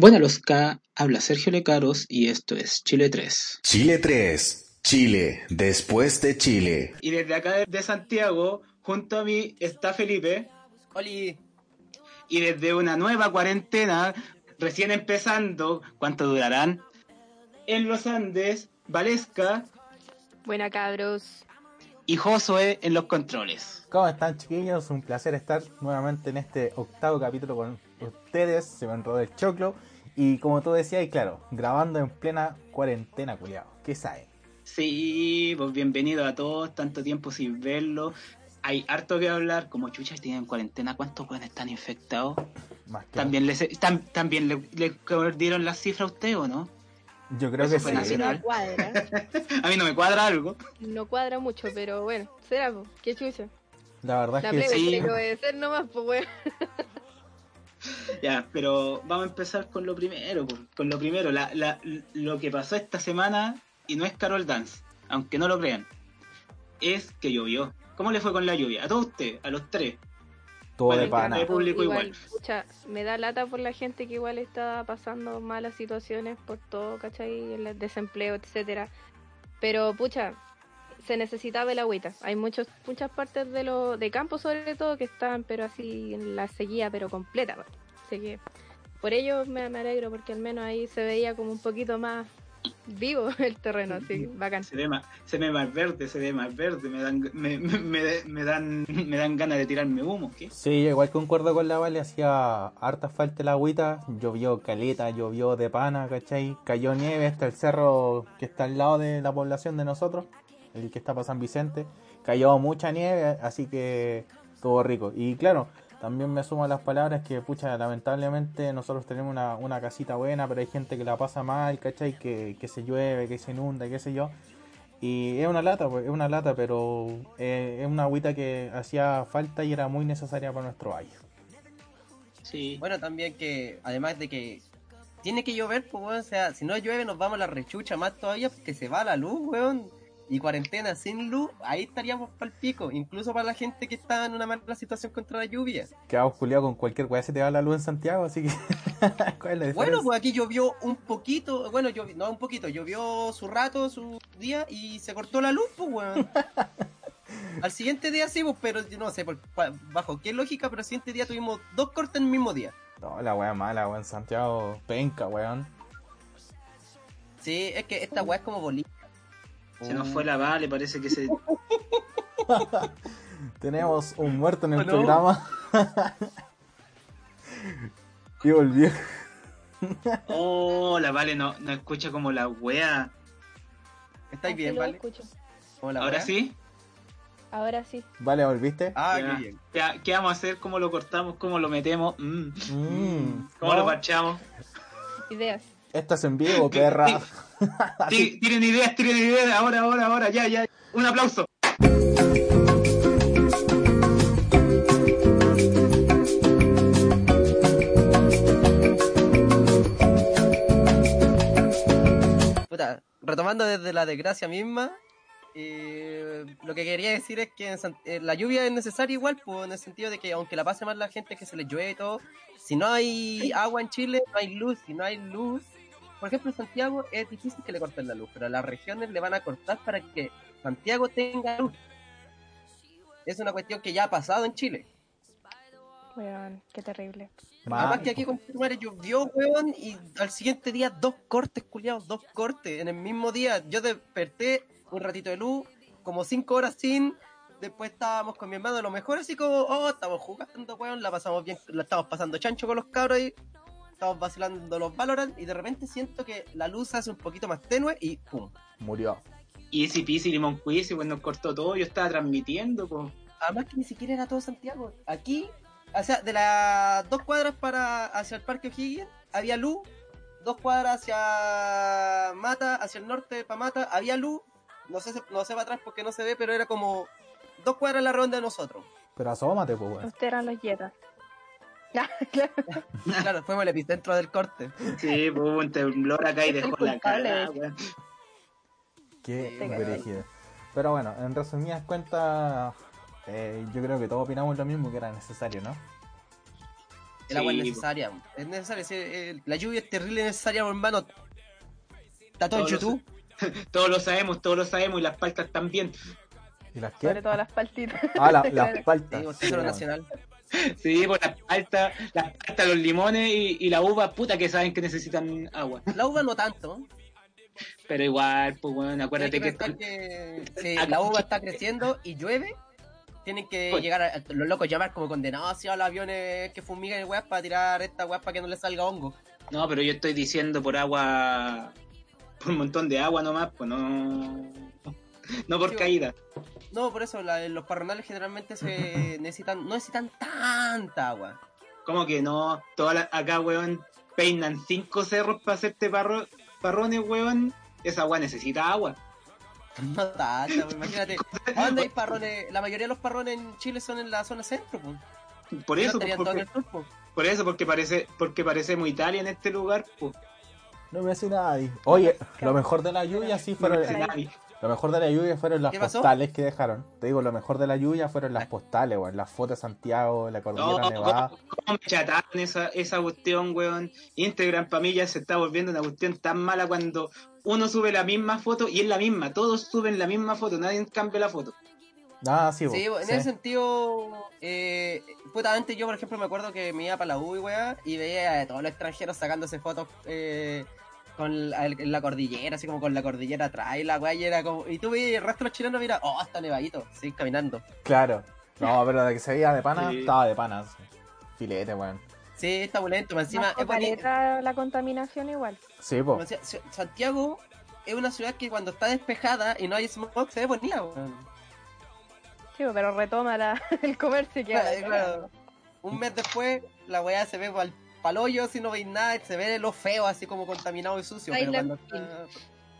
Bueno, los K, habla Sergio Lecaros y esto es Chile 3. Chile 3, Chile, después de Chile. Y desde acá de Santiago, junto a mí está Felipe. Oli. Y desde una nueva cuarentena, recién empezando, ¿cuánto durarán? En los Andes, Valesca. Buena cabros. Y Josué en los controles. ¿Cómo están chiquillos? Un placer estar nuevamente en este octavo capítulo con ustedes. Se me enrodó el choclo. Y como tú decías, y claro, grabando en plena cuarentena, culiado. ¿Qué sabe? Sí, pues bienvenido a todos, tanto tiempo sin verlo. Hay harto que hablar, como chuchas tienen cuarentena, ¿cuántos pueden estar infectados? Más que ¿También, les, tam- ¿También le, le dieron la cifra a usted o no? Yo creo eso que fue sí. nacional. No cuadra. A mí no me cuadra algo. No cuadra mucho, pero bueno, será, qué chucha. La verdad La es que plebe sí. tiene que obedecer nomás, pues bueno. Ya, pero vamos a empezar con lo primero. pues, Con lo primero, la, la- lo que pasó esta semana, y no es Carol Dance, aunque no lo crean, es que llovió. ¿Cómo le fue con la lluvia? A todos ustedes, a los tres. todo de pana. el público igual. Pucha, me da lata por la gente que igual está pasando malas situaciones por todo, ¿cachai? El desempleo, etcétera. Pero, pucha, se necesitaba el agüita. Hay muchos, muchas partes de lo, de campo sobre todo que están, pero así en la sequía, pero completa. pa. Así que por ello me, me alegro, porque al menos ahí se veía como un poquito más vivo el terreno, así, bacán. Se ve más, se ve más verde, se ve más verde, me dan, me, me- me- me dan, me dan ganas de tirarme humo, ¿qué? Sí, yo igual concuerdo con la Vale, hacía harta falta el agüita, llovió caleta, llovió de pana, ¿cachai? Cayó nieve hasta el cerro que está al lado de la población de nosotros, el que está para San Vicente, cayó mucha nieve, así que estuvo rico. Y claro, también me sumo a las palabras que, pucha, lamentablemente nosotros tenemos una, una casita buena, pero hay gente que la pasa mal, ¿cachai? Que, que se llueve, que se inunda, qué sé yo. Y es una lata, pues, es una lata, pero eh, es una agüita que hacía falta y era muy necesaria para nuestro valle. Sí. Bueno, también que, además de que tiene que llover, pues, weón, o sea, si no llueve nos vamos a la rechucha más todavía porque se va la luz, weón. Y cuarentena sin luz, ahí estaríamos pa'l pico. Incluso para la gente que está en una mala situación contra la lluvia. Quedamos culiados con cualquier weá, se te va la luz en Santiago, así que. ¿Cuál es la Bueno, pues aquí llovió un poquito, bueno, llovi- no un poquito, llovió su rato, su día y se cortó la luz, pues, weón. Al siguiente día sí, pues, pero yo no sé por, bajo qué lógica, pero al siguiente día tuvimos dos cortes en el mismo día. No, la weá mala, weón. Santiago, penca, weón. Sí, es que esta weá es como Bolivia. Se nos fue la vale, parece que se. Tenemos un muerto en el programa. y volvió. Oh, la vale no, no escucha como la wea. ¿Estáis Así bien, vale? escucho. ¿Cómo la Ahora sí. Ahora sí. Vale, ¿volviste? Ah, Ya. qué bien. ¿Qué, qué vamos a hacer? ¿Cómo lo cortamos? ¿Cómo lo metemos? Mm. Mm, ¿Cómo no, lo parchamos? Ideas. Esto es en vivo, perra. Ti- Tiren ideas, tiren ideas. Ahora, ahora, ahora. Ya, ya. Un aplauso. Puta, retomando desde la desgracia misma, eh, lo que quería decir es que en San- eh, la lluvia es necesaria igual, pues, en el sentido de que aunque la pase mal la gente que se les llueve y todo, si no hay agua en Chile, no hay luz, si no hay luz, por ejemplo en Santiago es difícil que le corten la luz, pero a las regiones le van a cortar para que Santiago tenga luz. Es una cuestión que ya ha pasado en Chile. Weón, qué terrible. Además que aquí con llovió, weón, y al siguiente día dos cortes, culiados, dos cortes. En el mismo día yo desperté un ratito de luz, como cinco horas sin. Después estábamos con mi hermano, lo mejor así como, oh, estamos jugando, weón, la pasamos bien, la estamos pasando chancho con los cabros ahí. Estamos vacilando los Valorant y de repente siento que la luz se hace un poquito más tenue y pum. Murió. Easy peasy limón quiz y pues nos cortó todo. Yo estaba transmitiendo, pues. Además que ni siquiera era todo Santiago. Aquí, o sea, de las dos cuadras para hacia el Parque O'Higgins había luz. Dos cuadras hacia Mata, hacia el norte para Mata, había luz. No sé, no sé para atrás porque no se ve, pero era como dos cuadras en la ronda de nosotros. Pero asómate, pues, weón. Ustedes eran los yetas. Claro. Claro, fuimos el epicentro del corte. Sí, pues hubo un temblor acá y Es el dejó la cara. Qué Sí, brígido. Pero bueno, en resumidas cuentas, eh, yo creo que todos opinamos lo mismo que era necesario, ¿no? El agua es Sí, po. necesaria. Es necesaria. sí, eh, la lluvia es terrible necesaria, hermano. Está todo en YouTube. Todos lo sabemos, todos lo sabemos y las paltas también. ¿Y las Sobre qué? todo las paltitas. Ah, la- las Sí, paltas. Sí, weón. Nacional. Sí, pues las paltas, las paltas, los limones y, y la uva, puta que saben que necesitan agua. La uva no tanto. Pero igual, pues bueno, acuérdate que, que si Acá- la uva está creciendo y llueve, tienen que Pues- llegar a, a- los locos llamar como condenados hacia los aviones que fumigan weas para tirar esta weas para que no le salga hongo. No, pero yo estoy diciendo por agua, por un montón de agua nomás, pues no, no por Sí, caída. No, por eso la- los parronales generalmente se necesitan, no necesitan tanta agua. Como que no, todas las- acá, weón, peinan cinco cerros para hacerte parro, parrones, weón. Esa agua necesita agua. No tanta, pues, imagínate. ¿A dónde hay parrones? La mayoría de los parrones en Chile son en la zona centro, pues. Por No eso, porque, pues. por eso, porque parece, porque parecemos Italia en este lugar, pues. No me hace nadie. Oye, lo mejor de la lluvia sí No fueron. nadie. Lo mejor de la lluvia fueron las postales que dejaron. Te digo, lo mejor de la lluvia fueron las postales, weón. Las fotos de Santiago, la No, cordillera nevada. ¿cómo, cómo me chataron esa, esa cuestión, weón? Instagram para mí ya se está volviendo una cuestión tan mala cuando uno sube la misma foto y es la misma. Todos suben la misma foto, nadie cambia la foto. Ah, sí, Sí, en sí. ese sentido, eh, puta, antes yo, por ejemplo, me acuerdo que me iba para la U, y weá, y veía a todos los extranjeros sacándose fotos eh, con la, la cordillera, así como con la cordillera atrás, y la weá, y era como, y tú veías el resto de los chilenos, mira, oh, está nevadito, seguís caminando. Claro. No, pero de que se veía de pana, Sí. estaba de pana. sí. Filete, weón. Sí, está bonito, más encima es bonito. caleta la contaminación igual. Sí, po. Santiago es una ciudad que cuando está despejada y no hay smog se ve bonita, weón. Sí, pero retoma la, el comercio que Claro, claro. Un mes después, la weá se ve pal palollo, si no veis nada, se ve lo feo, así como contaminado y sucio. Pero cuando, está,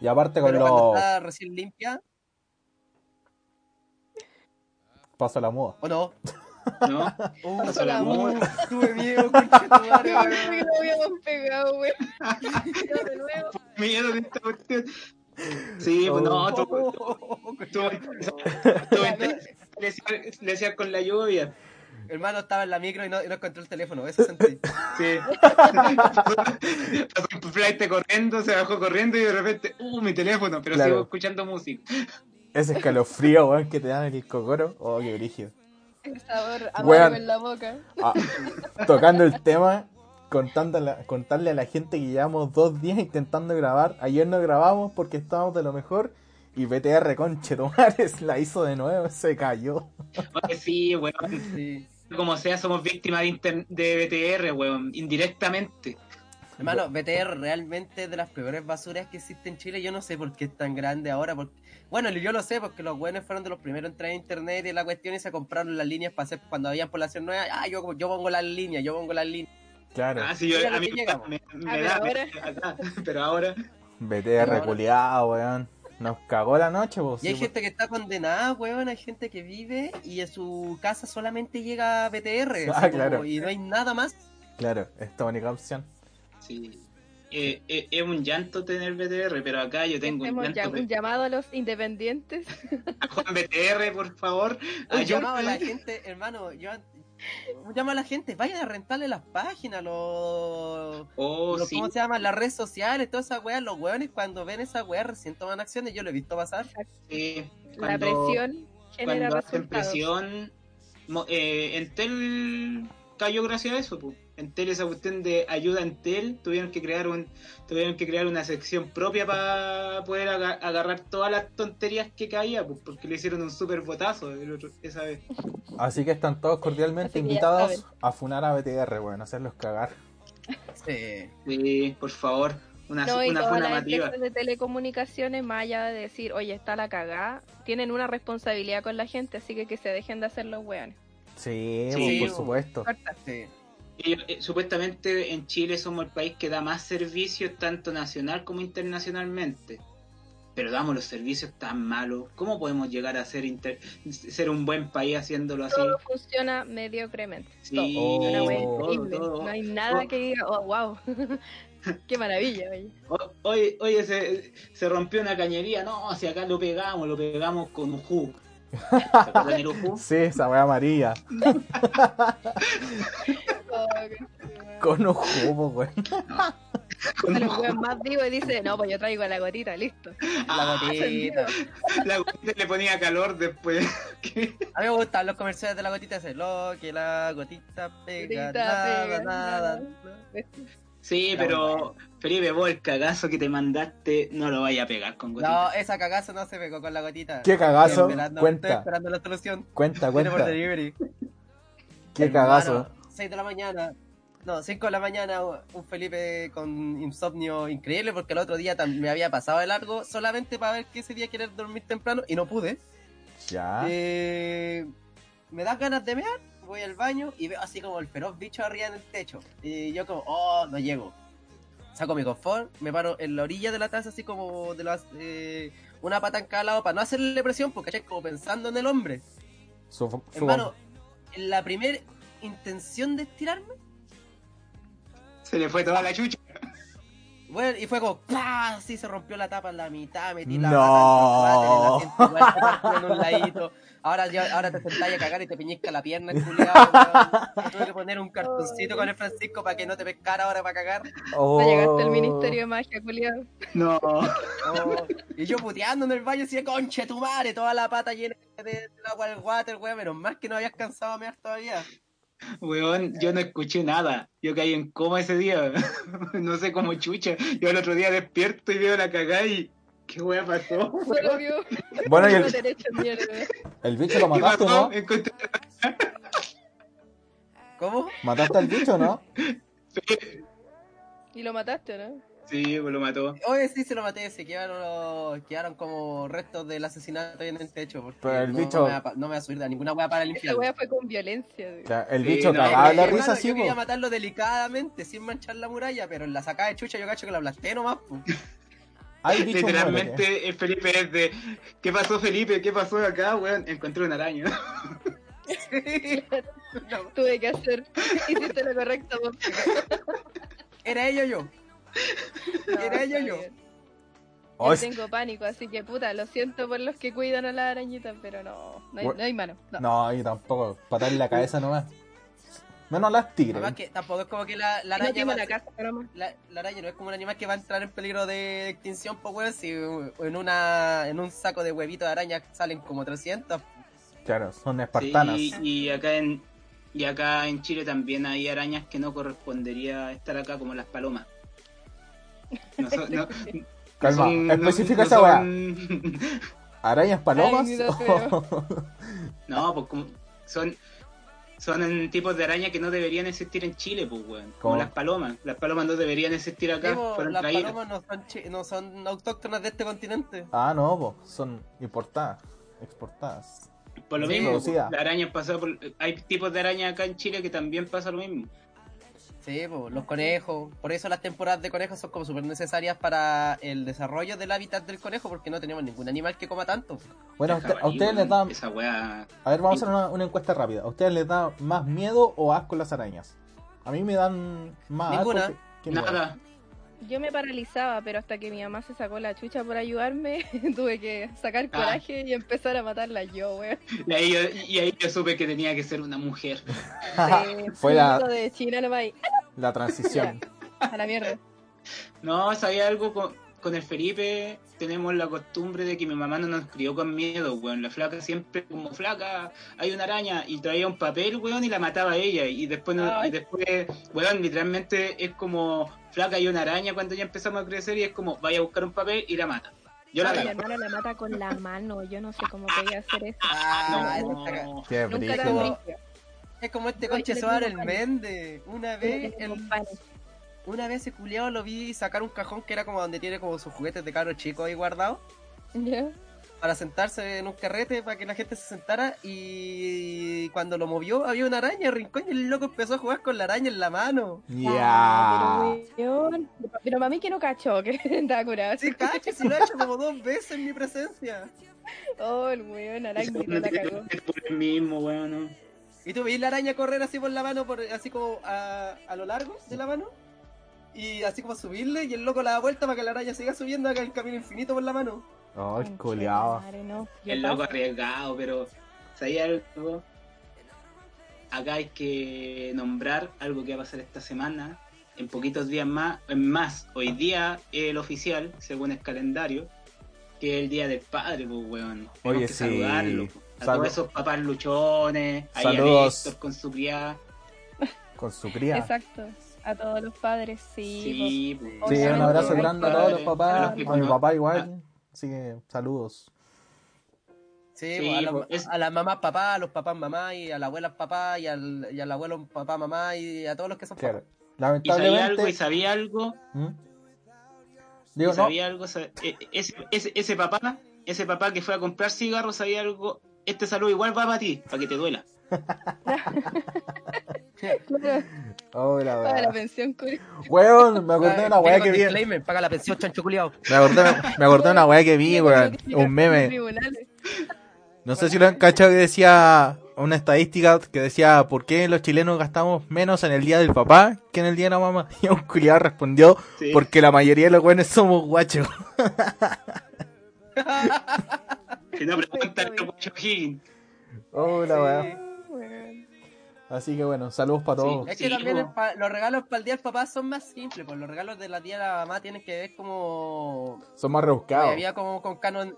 Y aparte con pero cuando los. está recién limpia, Paso la muda. ¿o no? ¿No? Uh, Pasó la moda. Tuve miedo, que lo habíamos pegado, güey. Yo de nuevo. Miedo de esta cuestión. Sí, pues no, tú, Oh, tú, tú le decías- le decías con la lluvia. Hermano estaba en la micro y no, y no encontró el teléfono, eso sentí. Sí. Pasó un flight corriendo, se bajó corriendo y de repente, uh, mi teléfono, pero Claro. sigo escuchando música. Ese escalofrío, weón, que te dan en el cocoro. Oh, qué brígido. El sabor amargo en la boca. Ah, tocando el tema, la- contarle a la gente que llevamos dos días intentando grabar. Ayer no grabamos porque estábamos de lo mejor. Y BTR conche tomares la hizo de nuevo, se cayó. Oye, sí, weón. Sí. Como sea, somos víctimas de, inter- de BTR, weón, indirectamente. Hermano, BTR realmente es de las peores basuras que existe en Chile. Yo no sé por qué es tan grande ahora. Porque... Bueno, yo lo sé porque los buenos fueron de los primeros en entrar a internet y la cuestión y se compraron las líneas para hacer cuando habían población nueva. Ah, yo, yo pongo las líneas, yo pongo las líneas. Claro. Ah, sí, yo, a mí llegamos. me, me Ah, pero da ahora- me- acá, pero ahora, BTR culiado, weón. Nos cagó la noche, pues. Y hay sí, gente que está condenada, weón. Hay gente que vive y en su casa solamente llega BTR. así Ah, como- claro. Y no hay nada más. Claro, esta única opción. sí. Eh, eh, es un llanto tener BTR, pero acá yo tengo un ya- llanto. un llamado a los independientes. A Juan BTR, por favor, Un ayúdame. llamado a la gente, hermano. Yo, un llamado a la gente. Vayan a rentarle las páginas, los. Oh, los- sí. ¿Cómo se llama? Las redes sociales, todas esas weas. Los weones cuando ven esa wea recién toman acciones. Yo lo he visto pasar. sí. la presión genera cuando resultados. presión, eh, Entel cayó gracias a eso, pues. Entel esa cuestión de ayuda a Entel, tuvieron que crear un, tuvieron que crear una sección propia para poder aga- agarrar todas las tonterías que caía, pues, porque le hicieron un super botazo el otro- esa vez. Así que están todos cordialmente invitados a funar a BTR, weón. Hacerlos cagar. Sí. Sí, por favor, una, No, y una todas funa las empresas de telecomunicaciones, más allá de decir, oye, está la cagada, tienen una responsabilidad con la gente, así que que se dejen de hacer los weones. Sí, Sí, por supuesto. Corta. Sí. Eh, supuestamente en Chile somos el país que da más servicios tanto nacional como internacionalmente. Pero damos los servicios tan malos. ¿Cómo podemos llegar a ser inter- ser un buen país haciéndolo así? Todo funciona mediocremente. Sí, Oh, todo. No hay nada Oh. que diga, oh, wow. Qué maravilla, oye. Oye, oye se, se rompió una cañería. No, si acá lo pegamos, lo pegamos con Ujú. ¿Se acuerdan del Ujú? Sí, esa weá amarilla. Con ojo, po, weón. El weón más vivo y dice, no, pues yo traigo la gotita, listo. La gotita. La gotita le ponía calor después. ¿Qué? A mí me gustan los comerciales de la gotita ese. Lo que la gotita pega, Gotita nada, pega, nada. Sí, La pero Felipe, vos el cagazo que te mandaste no lo vaya a pegar con gotita. No, esa cagazo no se pegó con la gotita. ¿Qué cagazo? Estoy esperando, Cuenta. Estoy esperando la solución. Cuenta, por cuenta. delivery. Qué cagazo. 6 de la mañana. No, 5 de la mañana, un Felipe con insomnio increíble porque el otro día tam- me había pasado de largo solamente para ver que ese día querer dormir temprano y no pude. Ya. Eh, me da ganas de mear, voy al baño y veo así como el feroz bicho arriba en el techo. Y yo como, oh, no llego. Saco mi confort, me paro en la orilla de la taza así como de las... eh, una pata en cada lado para no hacerle presión porque ¿cachai? como pensando en el hombre. Su, su- Hermano, en la primera intención de estirarme, Se le fue toda la chucha. bueno, y fue como ¡pah! Así se rompió la tapa en la mitad, metí la No. pata en el asiento, en un ladito. Ahora, ya, ahora te sentás a cagar y te piñisca la pierna, el culiado. Tuve que poner un cartoncito con el Francisco para que no te pescara ahora para cagar. Oh. Llegaste al Ministerio de Magia, culiado. No. Oh, y yo puteando en el baño así de conche tu madre, toda la pata llena de, agua del water, weón. Menos mal que no habías cansado a mear todavía. Weón, yo no escuché nada. Yo caí en coma ese día. no sé cómo chucha. Yo el otro día despierto y veo la cagada y. ¿Qué wea pasó? Vio. Bueno, y el, el bicho lo ¿Qué mataste? ¿no? Encontré- ¿Cómo? ¿Mataste al bicho, no? ¿Y lo mataste no? Sí, pues lo mató. Oye, sí se lo maté, se quedaron, los- quedaron como restos del asesinato ahí en el techo. Porque Pero el no, bicho- no me, va, no me va a subir a ninguna weá para el Esa wea fue con violencia. O sea, el Sí, bicho no, cagaba la risa así, yo quería matarlo delicadamente, sin manchar la muralla, pero en la sacada de chucha yo cacho que la aplasté nomás. bicho muérete. Literalmente el Felipe es de. ¿Qué pasó, Felipe? ¿Qué pasó acá, weón? Encontré una araña. No, Tuve que hacer. Hiciste lo correcto, vos. era ella o yo. No, Era ella yo. Oh, Yo es- tengo pánico, así que puta, lo siento por los que cuidan a las arañitas, pero no, no hay, no hay mano. No. No, yo tampoco. Patar en la cabeza nomás. Menos las tigres. Además que tampoco es como que la, la No araña tengo va la casa, pero no. la, la araña no es como un animal que va a entrar en peligro de extinción, pues weón, si en una en un saco de huevitos de araña salen como 300. Claro, son espartanas. Sí, y acá en. Y acá en Chile también hay arañas que no correspondería estar acá, como las palomas. No son- no- Calma, son- no- especifica no esa weá. son- ¿Arañas palomas? Ay. No, pues como- son son tipos de araña que no deberían existir en Chile, pues weón. Como las palomas. Las palomas no deberían existir acá. Fueron las traídas. palomas no son, chi- no son autóctonas de este continente. ah, no, po, son importadas, exportadas. Por lo Sí, mismo, producida. la araña pasada por... hay tipos de araña acá en Chile que también pasa lo mismo. Sí, pues, los conejos. Por eso las temporadas de conejos son como súper necesarias para el desarrollo del hábitat del conejo, porque no tenemos ningún animal que coma tanto. Bueno, a, usted- ustedes les da... Esa. A ver, vamos a hacer una, una encuesta rápida. ¿A ustedes les da más miedo o asco las arañas? A mí me dan más Ninguna. asco que, que miedo. Nada. Yo me paralizaba, pero hasta que mi mamá se sacó la chucha por ayudarme, tuve que sacar Ah. coraje y empezar a matarla yo, weón. Y ahí, yo, y ahí yo supe que tenía que ser una mujer. De Fue la- de China y La transición. a la mierda. No, sabía algo con, con el Felipe. Tenemos la costumbre de que mi mamá no nos crió con miedo, weón. La flaca siempre como flaca, hay una araña y traía un papel, weón, y la mataba a ella. Y después, no- Ay. y después, weón, literalmente es como flaca hay una araña cuando ya empezamos a crecer y es como vaya a buscar un papel y la mata. Yo la mi la mata con la mano, yo no sé cómo podía hacer eso. Ah, No, Qué Nunca. Es como este Yo conche el mende. Una vez, el- una vez ese culiao lo vi sacar un cajón que era como donde tiene como sus juguetes de cabros chicos ahí guardados. ¿Ya? Para sentarse en un carrete para que la gente se sentara y cuando lo movió había una araña, rincón, y el loco empezó a jugar con la araña en la mano. Ya. Ah, pero, pero mami que no cachó, que estaba curado. Sí, cacho, si lo ha hecho como dos veces en mi presencia. Oh, el weón, arácnido la cagó. Por el mismo, weón, ¿no? Y tú veis la araña correr así por la mano, por, así como a, a lo largo de la mano. Y así como subirle y el loco la da vuelta para que la araña siga subiendo haga el camino infinito por la mano. Coleado. No. ¿Qué El loco arriesgado, pero ¿sabía algo? acá hay que nombrar algo que va a pasar esta semana, en poquitos días más, en más, hoy día el oficial, según el calendario, que es el día del padre, pues weón. Tenemos Oye, que sí. saludarlo. A todos esos papás luchones, ahí a Saludos. Héctor con su criada. Con su cría. Exacto. A todos los padres, sí. Sí, pues, pues. Sí, un abrazo grande a todos los papás, a a los que mi papá igual. Así que saludos. Sí, Sí, pues, a, la- pues, es- a las mamás papá, a los papás mamá, y a las abuelas papá, y al, y al abuelo papá mamá, y a todos los que son Claro. papás. Y sabía algo, y Lamentablemente. sabía algo, ¿Mm? y Digo, no. sabía algo, ese, ese papá, ese papá que fue a comprar cigarros, sabía algo, este saludo igual va para ti, para que te duela. Claro, Oh, la paga la pensión. Weón, me acordé de una weá que vi. paga la pensión, chancho culiao. Me acordé, me acordé de una weá que vi, weón. Que Un meme. No sé si lo han cachado que decía una estadística que decía ¿por qué los chilenos gastamos menos en el día del papá que en el día de la mamá? Y un culiado respondió Sí. porque la mayoría de los buenos somos guachos. Si no, pregúntale a Guacho Higgins. Oh, la weá. Weón. Así que bueno, saludos para todos. Es Sí, que también pa- los regalos para el día del papá son más simples, pues los regalos de la día de la mamá tienen que ver como... Son más rebuscados. Había como con canon...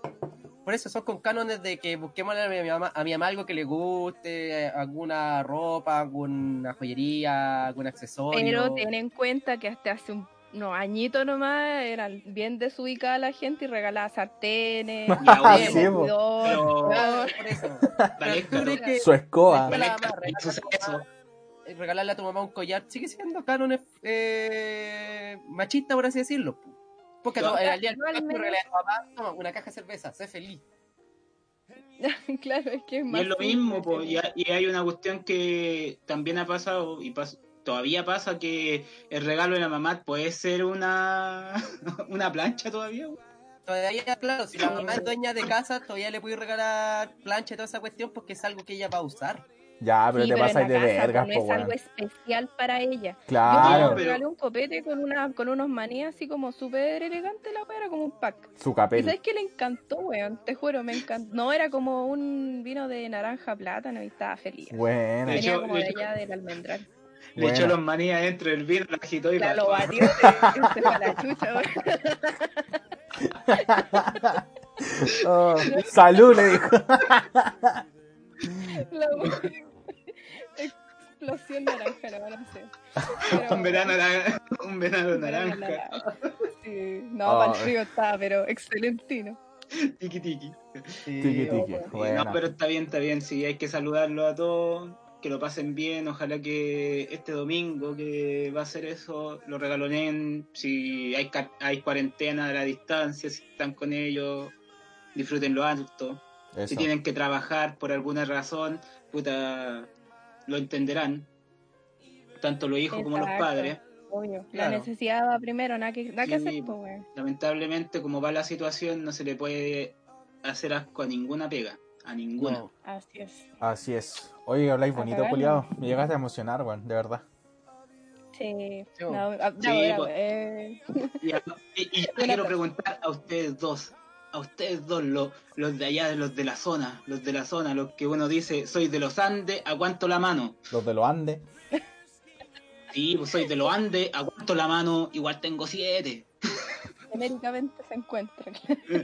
Por eso son con cánones de que busquemos a mi mamá, a mi mamá algo que le guste, alguna ropa, alguna joyería, algún accesorio. Pero ten en cuenta que hasta hace un- unos añitos nomás eran bien desubicada la gente y regalaba sartenes, eh, Su escoba. eh, regalarle a tu mamá un collar sigue siendo cánones eh, machista, por así decirlo. Porque Claro. eh, al día regalas a tu mamá, toma, una caja de cerveza, sé feliz. claro, es que es Y más es lo mismo, po, y, ha- y hay una cuestión que también ha pasado y pas- todavía pasa que el regalo de la mamá puede ser una, una plancha todavía. Todavía, claro, si la mamá es dueña de casa, todavía le puedes regalar plancha y toda esa cuestión porque es algo que ella va a usar. Ya, pero Sí, te la de vergas, no es algo weón. especial para ella. Yo Claro, le pero- regalé un copete con una con unos maní así como súper elegante la wea, era como un pack. su ¿Y capel. sabes que le encantó, weón? Te juro, me encantó. No, era como un vino de naranja plátano y estaba feliz. Bueno, Venía como de allá del almendral. Le echó los maní adentro del vino, la agitó y Ya pa- lo batió, a la chucha. Oh, salud, le dijo. La Explosión naranja, la verdad, no sé. Pero- un verano, naranja- un verano naranja. naranja. Sí, no, Oh. para el frío estaba, pero excelentino. Tiki tiki. Tiki, tiki. Sí, Buena. No, pero está bien, está bien. Sí, hay que saludarlo a todos. Que lo pasen bien. Ojalá que este domingo que va a ser eso, lo regalonen. Si hay, hay cuarentena a la distancia, si están con ellos, disfrútenlo alto. Si tienen que trabajar por alguna razón, puta, lo entenderán. Tanto los hijos como los padres. Obvio. Claro. La necesidad va primero, nada que, nada que hacer, pues. Lamentablemente, como va la situación, no se le puede hacer asco a ninguna pega. A ninguna. No. Así es. Así es. Oye, habláis bonito, culiado. Me llegaste a emocionar, weón, de verdad. Sí. No, ah, Sí, pues. eh. Y, a- y- y yo quiero preguntar a ustedes dos, a ustedes dos, los, los de allá, los de la zona, los de la zona, los que uno dice, soy de los Andes, ¿aguanto la mano? Los de los Andes. Sí, pues soy de los Andes, ¿aguanto la mano? Igual tengo siete. Genéricamente se encuentra.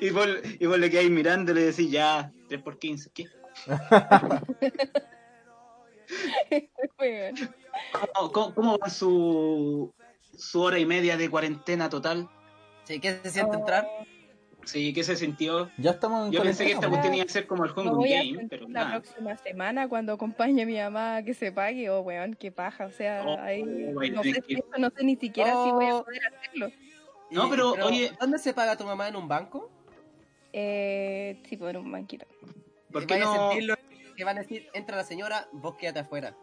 Y vos, y vos le quedáis mirando y le decís, ya, 3 por 15, ¿qué? ¿Cómo, cómo, cómo va su, su hora y media de cuarentena total? Sí, ¿Qué se siente entrar? Sí, ¿qué se sintió? Ya estamos en Yo pensé que esta cuestión iba a ser como el Hunger Game, pero la nada. próxima semana cuando acompañe a mi mamá que se pague. Oh, weón, qué paja. O sea, Oh, ahí no, sé, es que- si- no sé ni siquiera si voy a Oh. poder hacerlo. No, Y- pero, oye- ¿Dónde se paga tu mamá en un banco? Eh, sí, por un banquito. ¿Por Que qué no? sentirlo, que van a decir, entra la señora, vos quédate afuera.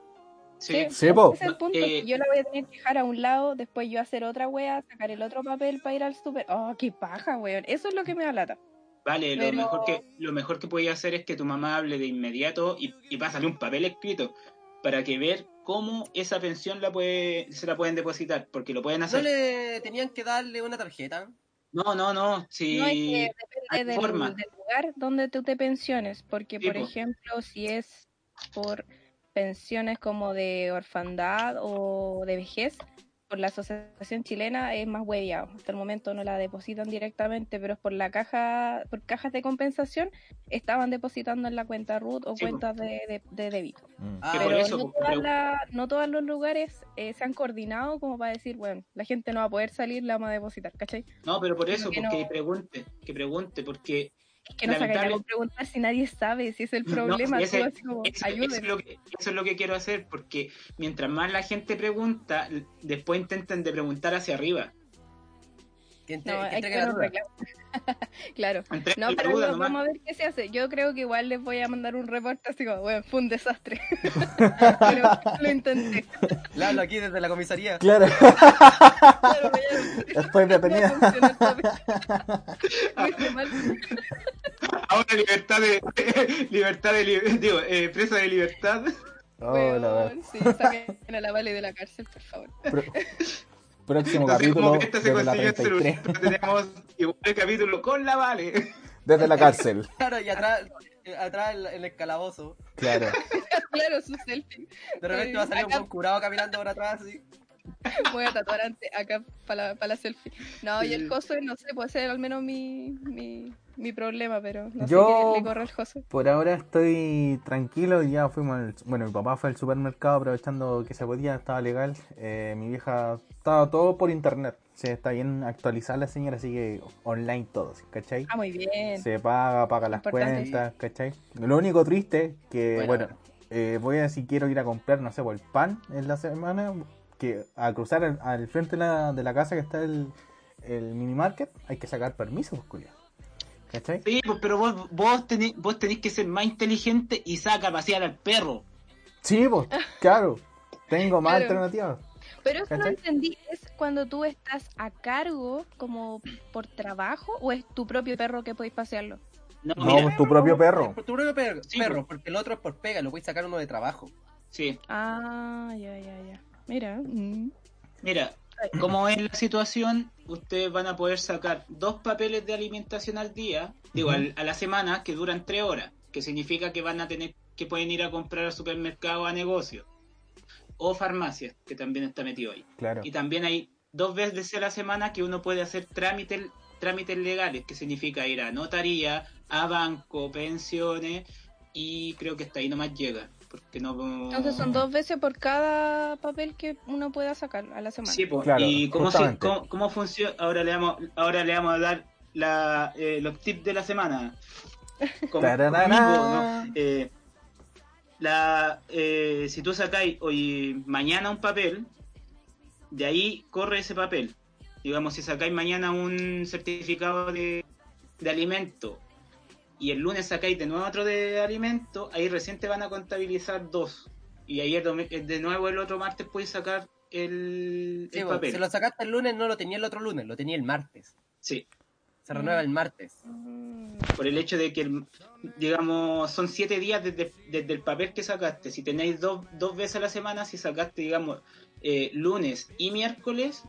Sí. Sí. Ese es el punto. Eh, yo la voy a tener que dejar a un lado, después yo hacer otra wea, sacar el otro papel para ir al súper. Oh, qué paja, weón. Eso es lo que me da lata. Vale, lo mejor que lo mejor que podía hacer es que tu mamá hable de inmediato y, y pásale un papel escrito para que ver cómo esa pensión la puede se la pueden depositar, porque lo pueden ¿No hacer. le tenían que darle una tarjeta? No, no, no, si No es que depende del, lugar donde tú te pensiones, porque Sí, por po. ejemplo, si es por pensiones como de orfandad o de vejez, por la Asociación Chilena es más hueviado. Hasta el momento no la depositan directamente, pero es por la caja, por cajas de compensación, estaban depositando en la cuenta RUT o Sí, cuentas de, de, de débito. Mm. Ah, por Pero eso, no, pues, todas pero- la- no todos los lugares eh, se han coordinado como para decir, bueno, la gente no va a poder salir, la vamos a depositar, ¿cachai? No, pero por eso, que porque no- pregunte, que pregunte, porque Es que no Lamentable- con preguntar si nadie sabe, si es el No, problema, ese- así como, eso, es lo que, eso es lo que quiero hacer, porque mientras más la gente pregunta, después intentan de preguntar hacia arriba. Que entre- No, que entregue la duda. claro. No, pero duda no, nomás. vamos a ver qué se hace. Yo creo que igual les voy a mandar un reporte así como, bueno, fue un desastre. pero lo intenté. Le hablo aquí desde la comisaría. Claro, Claro, estoy detenida. Ahora libertad de libertad de digo, eh, presa de libertad. Oh. Weón, sí, saquen a la Vale de la cárcel, por favor. Pro- próximo sé capítulo esta se desde la consiguió el 33. celular, tenemos igual el capítulo con la Vale. Desde la cárcel, Claro, y atrás, atrás en, en el calabozo. claro. Claro, su selfie. De repente va a salir un curado caminando por atrás. Así. Voy a tatuar ante, acá para la, pa' la selfie. No, y el José, no sé, puede ser al menos mi, mi, mi problema, pero no Yo- sé qué le corre al José. Por ahora estoy tranquilo, ya fuimos, al- bueno, mi papá fue al supermercado aprovechando que se podía, estaba legal. Eh, mi vieja estaba todo por internet, se está bien actualizada la señora, así que online todo, ¿sí? ¿cachai? Ah, muy bien. Se paga, paga las Importante. cuentas, ¿cachai? Lo único triste que, Bueno. bueno, eh, voy a si quiero ir a comprar, no sé, por el pan en la semana, que a cruzar al, al frente de la, de la casa que está el, el mini market, hay que sacar permiso, pues, culiao. ¿Cachai? Sí, pues, pero vos, vos, tenés, vos tenés que ser más inteligente y saca a pasear al perro. Sí, pues, claro. Tengo más Claro. alternativas. Pero eso no entendí, ¿es cuando tú estás a cargo como por trabajo o es tu propio perro que podéis pasearlo? No, No, mira, pues tu propio perro. Por tu propio perro, Sí, perro, pues. porque el otro es por pega, lo puedes sacar uno de trabajo. sí. Ah, ya, ya, ya. Mira. Mira, como es la situación, ustedes van a poder sacar dos papeles de alimentación al día, digo, a la semana, que duran tres horas, que significa que van a tener que pueden ir a comprar al supermercado a negocio o farmacias, que también está metido ahí. Claro. Y también hay dos veces a la semana que uno puede hacer trámites trámites legales, que significa ir a notaría, a banco, pensiones, y creo que hasta ahí nomás llega. Porque no... Entonces son dos veces por cada papel que uno pueda sacar a la semana. Sí, pues, Claro, y cómo, se- cómo, cómo funciona, ahora le vamos, ahora le vamos a dar la, eh, los tips de la semana. Como- Tararara. conmigo, ¿no? Eh, la, eh, si tú sacáis hoy mañana un papel, de ahí corre ese papel. Digamos, si sacáis mañana un certificado de, de alimento y el lunes sacáis de nuevo otro de alimento, ahí recién te van a contabilizar dos. Y ahí el domi- de nuevo el otro martes puedes sacar el, Sí, el papel. si lo sacaste el lunes, no lo tenía el otro lunes, lo tenía el martes. Sí, Se renueva el martes. Por el hecho de que, el- digamos, son siete días desde, desde el papel que sacaste. Si tenéis dos, dos veces a la semana, si sacaste, digamos, eh, lunes y miércoles,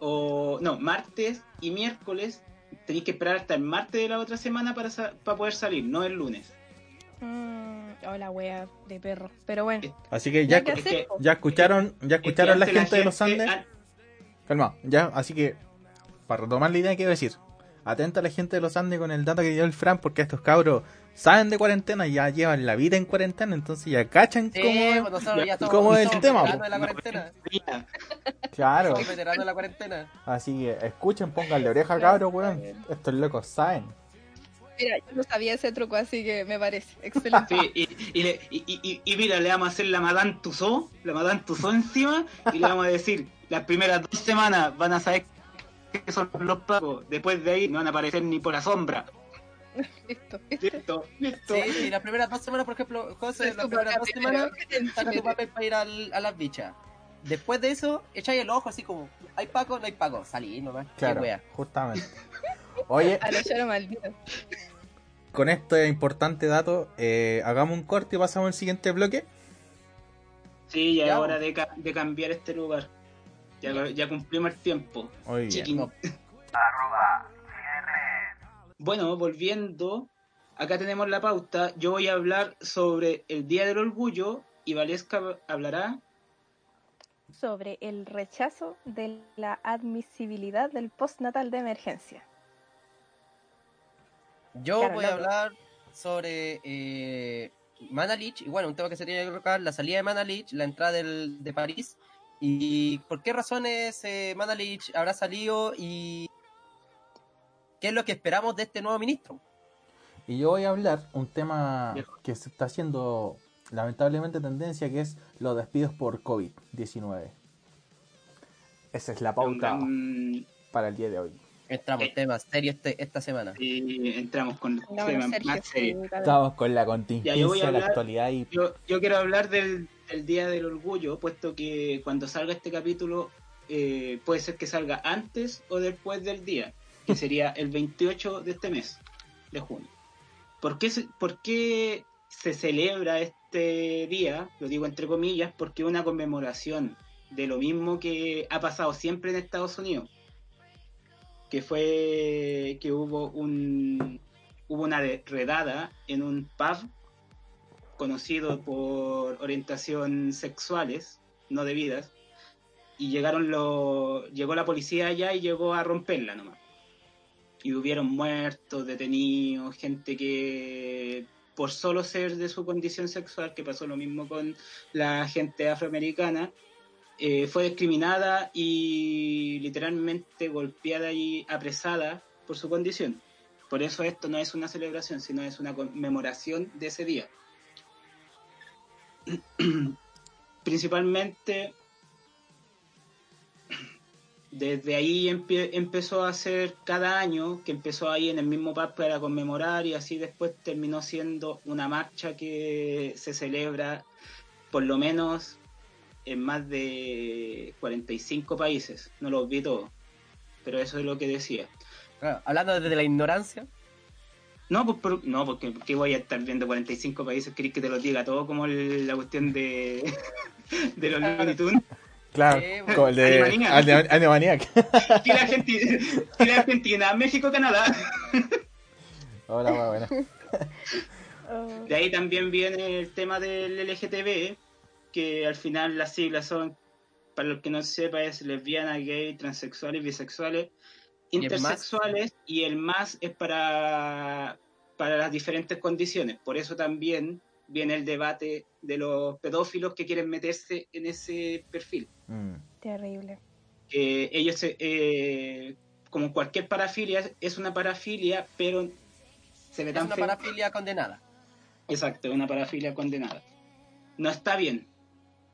o no, martes y miércoles, tenéis que esperar hasta el martes de la otra semana para, sa- para poder salir, no el lunes. mm, oh, la wea de perro. Pero bueno. Así que Ya ya, que es que- escucharon, ya Es que escucharon la gente de los Andes. an- Calma, ya, así que para retomar la idea quiero decir, atenta a la gente de los Andes con el dato que dio el Fran, porque estos cabros saben de cuarentena, ya llevan la vida en cuarentena, entonces ya cachan Sí, cómo pues nosotros ya somos, cómo es el tema, de la cuarentena. Claro, Somos veteranos de la cuarentena. así que escuchen, pónganle oreja cabros, weón. Estos locos saben. Mira, yo no sabía ese truco, así que me parece excelente. Sí, y, y, le- y, y- y mira, le vamos a hacer la Madame Tussauds, la Madame Tussauds encima, y le vamos a decir, las primeras dos semanas van a saber que son los pagos, después de ahí no van a aparecer ni por la sombra. Listo. Listo, listo. Sí, sí, las primeras dos semanas, por ejemplo, José, las primeras dos semanas saca tu papel para ir al- a las bichas. Después de eso, echáis el ojo así como, ¿hay pago? No hay pago. Salí nomás. Qué Claro, wea. justamente. Oye, A lo lloro maldito. con este importante dato, eh, hagamos un corte y pasamos al siguiente bloque. Sí, ya es hora de, ca- de cambiar este lugar. Ya, ya cumplimos el tiempo. Muy bien. Bueno, volviendo acá tenemos la pauta. Yo voy a hablar sobre el Día del Orgullo y Valesca hablará Sobre el rechazo de la admisibilidad del postnatal de emergencia. Yo Claro, voy a hablar sobre eh, Manalich, y bueno, un tema que se tiene que colocar, la salida de Manalich, la entrada del, de París, y por qué razones eh, Manalich habrá salido y qué es lo que esperamos de este nuevo ministro. Y yo voy a hablar un tema Viejo. que se está haciendo lamentablemente tendencia, que es los despidos por COVID-19. Esa es la pauta gran- para el día de hoy. Entramos Eh. en temas serios este, esta semana. y entramos con No, temas más serios. Estamos con la contingencia, la hablar- actualidad y Yo, yo quiero hablar del, del Día del Orgullo, puesto que cuando salga este capítulo eh, puede ser que salga antes o después del día, que sería el 28 de este mes, de junio. ¿Por qué, se, por qué se celebra este día? Lo digo entre comillas, porque es una conmemoración de lo mismo que ha pasado siempre en Estados Unidos, que fue que hubo un hubo una redada en un pub conocido por orientación sexuales no debidas y llegaron los llegó la policía allá y llegó a romperla nomás. Y hubieron muertos detenidos gente que por solo ser de su condición sexual que pasó lo mismo con la gente afroamericana eh, fue discriminada y literalmente golpeada y apresada por su condición. Por eso esto no es una celebración sino es una conmemoración de ese día principalmente desde ahí empezó a hacer cada año, que empezó ahí en el mismo pub para conmemorar y así después terminó siendo una marcha que se celebra por lo menos en más de 45 países, no los vi pero eso es lo que decía. Hablando desde la ignorancia, No, pues, por- no porque, porque voy a estar viendo 45 países, ¿querés que te los diga todo como el- la cuestión de, de los Looney Tunes? claro, Sí, como el de Animaniac. Ane- Animaniac. Chile, Argentina, Chile, Argentina, México, Canadá. Hola, muy buena. De ahí también viene el tema del LGTB, que al final las siglas son, para los que no sepa, es lesbiana, gay, transexuales, bisexuales. Intersexuales, y el más es para, para las diferentes condiciones. Por eso también viene el debate de los pedófilos que quieren meterse en ese perfil. Mm. terrible. Eh, ellos, se- eh, como cualquier parafilia, es una parafilia, pero se ve es tan una feo. parafilia condenada. Exacto, es una parafilia condenada. No está bien.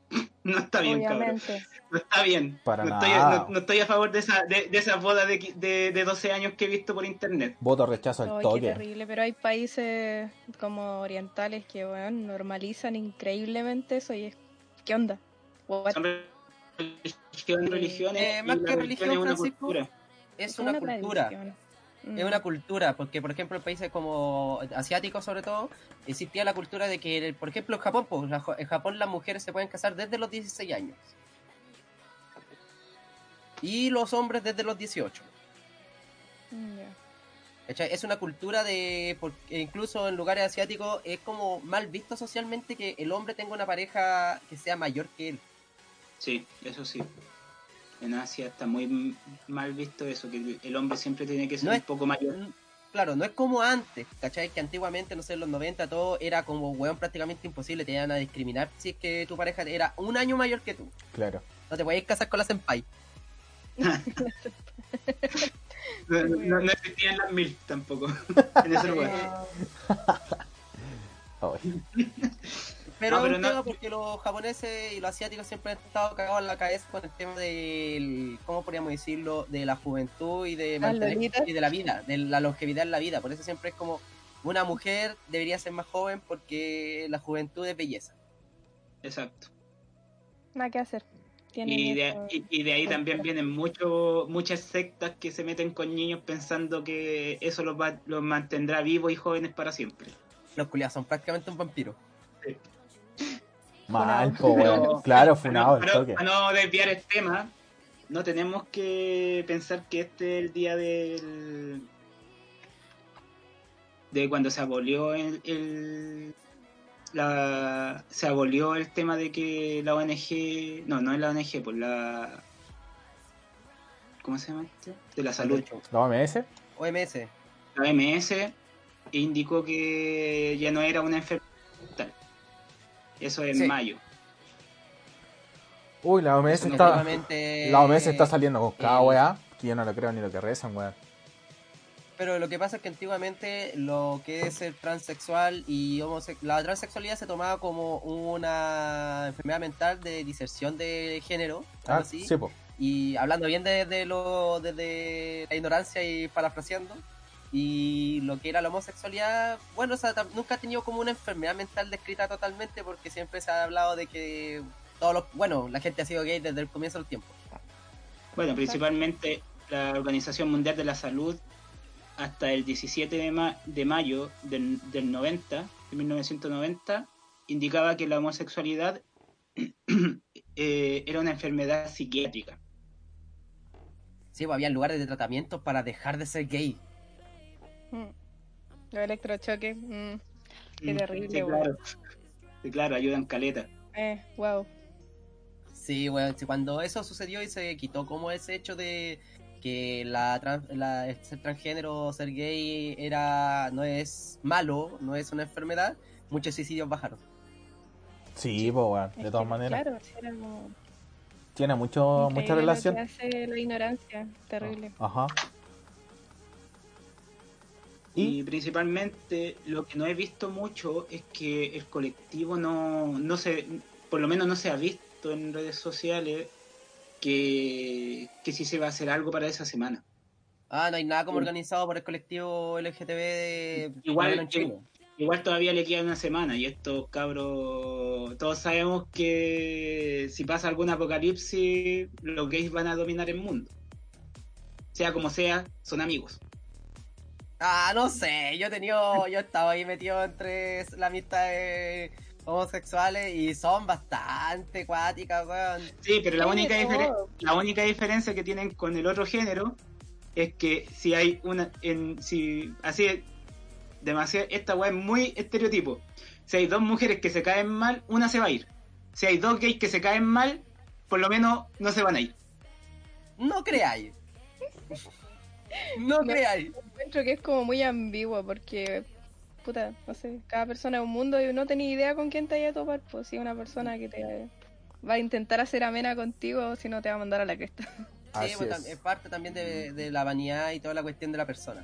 No está bien, cabrón. Obviamente. No está bien. Para no, estoy, nada. no- no estoy a favor de esa, de, de esa boda de, de, de 12 años que he visto por internet. Voto rechazo al qué toque. terrible, pero hay países como orientales que bueno, normalizan increíblemente eso y es ¿qué onda? What? Son religión, religiones. Eh, más que religión religión, es una Francisco, cultura. Es una, cultura. tradición. Es Mm. una cultura, porque por ejemplo en países como asiáticos sobre todo, existía la cultura de que, por ejemplo en Japón, pues, en Japón las mujeres se pueden casar desde los 16 años. Y los hombres desde los 18. Mm. Es una cultura de, porque incluso en lugares asiáticos es como mal visto socialmente que el hombre tenga una pareja que sea mayor que él. Sí, eso sí. En Asia está muy mal visto eso, que el hombre siempre tiene que ser No un es- poco mayor. Claro, no es como antes, ¿cachai? Que antiguamente, no sé, en los 90 todo era como, weón, prácticamente imposible, te iban a discriminar si es que tu pareja era un año mayor que tú. Claro. No te podías casar con la senpai. No, no- no existían las mil tampoco en ese lugar. Pero, No, pero es un no- tema porque los japoneses y los asiáticos siempre han estado cagados en la cabeza con el tema del, ¿cómo podríamos decirlo? De la juventud y de, mantener- y de la vida, de la longevidad en la vida. Por eso siempre es como, una mujer debería ser más joven porque la juventud es belleza. Exacto. Nada que hacer. Y de, y, y de ahí también vienen mucho, muchas sectas que se meten con niños pensando que eso los, va, los mantendrá vivos y jóvenes para siempre. Los culiados son prácticamente un vampiro. Mal, po, weón. Pero- Claro, funado para no desviar el tema, no tenemos que pensar que este es el día del de cuando se abolió el, el- la, se abolió el tema de que la ONG, no, no es la ONG, pues la, ¿cómo se llama este? De la salud, ¿La OMS? OMS. la OMS indicó que ya no era una enfermedad. Eso en Sí. mayo. Uy, la OMS Eso está. La OMS está saliendo con cada eh, weá. Que yo no le creo ni lo que rezan, weón. Pero lo que pasa es que antiguamente lo que es el transexual y homose- la transexualidad se tomaba como una enfermedad mental de diserción de género, Ah, así. sí, po. Y hablando bien de, de lo desde la ignorancia y parafraseando, y lo que era la homosexualidad, bueno, o sea, nunca ha tenido como una enfermedad mental descrita totalmente porque siempre se ha hablado de que todos los, bueno, la gente ha sido gay desde el comienzo del tiempo. Bueno, principalmente la Organización Mundial de la Salud hasta el 17 de, ma- de mayo del, del 90, de 1990, indicaba que la homosexualidad eh, era una enfermedad psiquiátrica. Sí, pues había lugares de tratamiento para dejar de ser gay. Mm. Los electrochoques. mm. Qué Mm, terrible, sí, weón. claro. Sí, claro, ayudan caleta. Eh, wow. Sí, bueno, sí, cuando eso sucedió y se quitó como ese hecho de que la, trans- la- el ser transgénero ser gay era no es malo, no es una enfermedad, muchos suicidios bajaron. Sí, po, weón. Es De todas que, maneras. Claro, era como Tiene mucho, mucha relación. Lo que hace la ignorancia, terrible. Ajá. Y Y. principalmente lo que no he visto mucho es que el colectivo no, no se, por lo menos no se ha visto en redes sociales que, que sí se va a hacer algo para esa semana. Ah, no hay nada como Sí. organizado por el colectivo LGTB de Igual en Chile. Igual todavía le queda una semana y estos cabros, todos sabemos que si pasa algún apocalipsis, los gays van a dominar el mundo. Sea como sea, son amigos. Ah, no sé, yo he tenido, yo he estado ahí metido entre la amistad de homosexuales y son bastante cuáticas, weón. Sí, pero la única, la única diferencia que tienen con el otro género es que si hay una, en, si así demasiado, esta weá es muy estereotipo. Si hay dos mujeres que se caen mal, una se va a ir. Si hay dos gays que se caen mal, por lo menos no se van a ir. No creáis. No No. creáis. Encuentro que es como muy ambiguo porque, puta, no sé, cada persona es un mundo y no tenía idea con quién te vaya a topar. Pues si una persona que te va a intentar hacer amena contigo, si no te va a mandar a la cresta. Sí, pues, es parte también de, de la vanidad y toda la cuestión de la persona.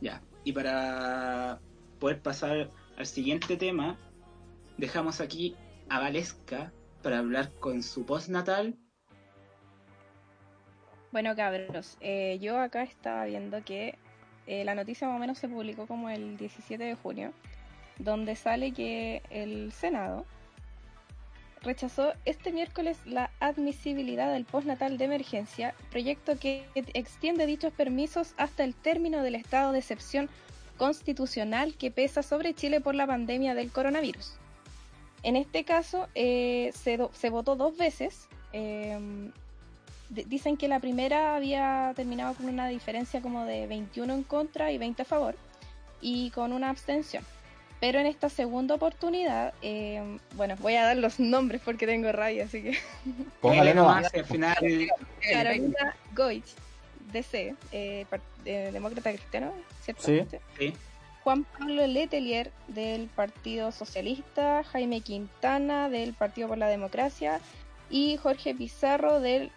Ya, y para poder pasar al siguiente tema, dejamos aquí a Valesca para hablar con su postnatal. Bueno, cabros, eh, yo acá estaba viendo que eh, la noticia más o menos se publicó como el 17 de junio, donde sale que el Senado rechazó este miércoles la admisibilidad del postnatal de emergencia, proyecto que extiende dichos permisos hasta el término del estado de excepción constitucional que pesa sobre Chile por la pandemia del coronavirus. En este caso, eh, se, votó dos veces. em, dicen que la primera había terminado con una diferencia como de 21 en contra y 20 a favor, y con una abstención. Pero en esta segunda oportunidad, eh, bueno, voy a dar los nombres porque tengo rabia, así que Póngale nomás. al final, Carolina Goich, DC, eh, eh, demócrata cristiano, ¿ciertamente? sí, Juan Pablo Letelier del Partido Socialista, Jaime Quintana del Partido por la Democracia y Jorge Pizarro del,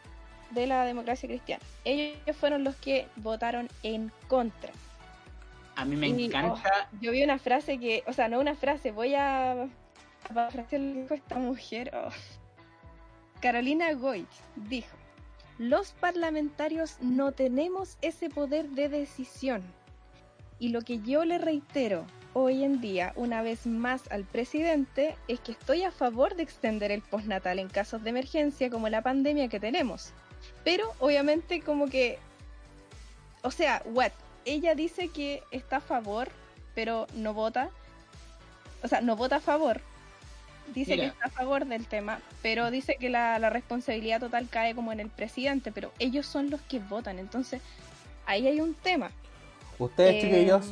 de la Democracia Cristiana. Ellos fueron los que votaron en contra. a mí me Y, encanta. Yo vi una frase que, o sea, no una frase, voy a, a dijo esta mujer. oh. Carolina Goich dijo, los parlamentarios no tenemos ese poder de decisión. Y lo que yo le reitero hoy en día, una vez más al presidente, es que estoy a favor de extender el postnatal en casos de emergencia como la pandemia que tenemos. Pero obviamente como que, o sea, what? Ella dice que está a favor, pero no vota. O sea, no vota a favor. Dice Mira. que está a favor del tema, pero dice que la, la responsabilidad total cae como en el presidente, pero ellos son los que votan. Entonces, ahí hay un tema. Ustedes, Eh, chiquillos,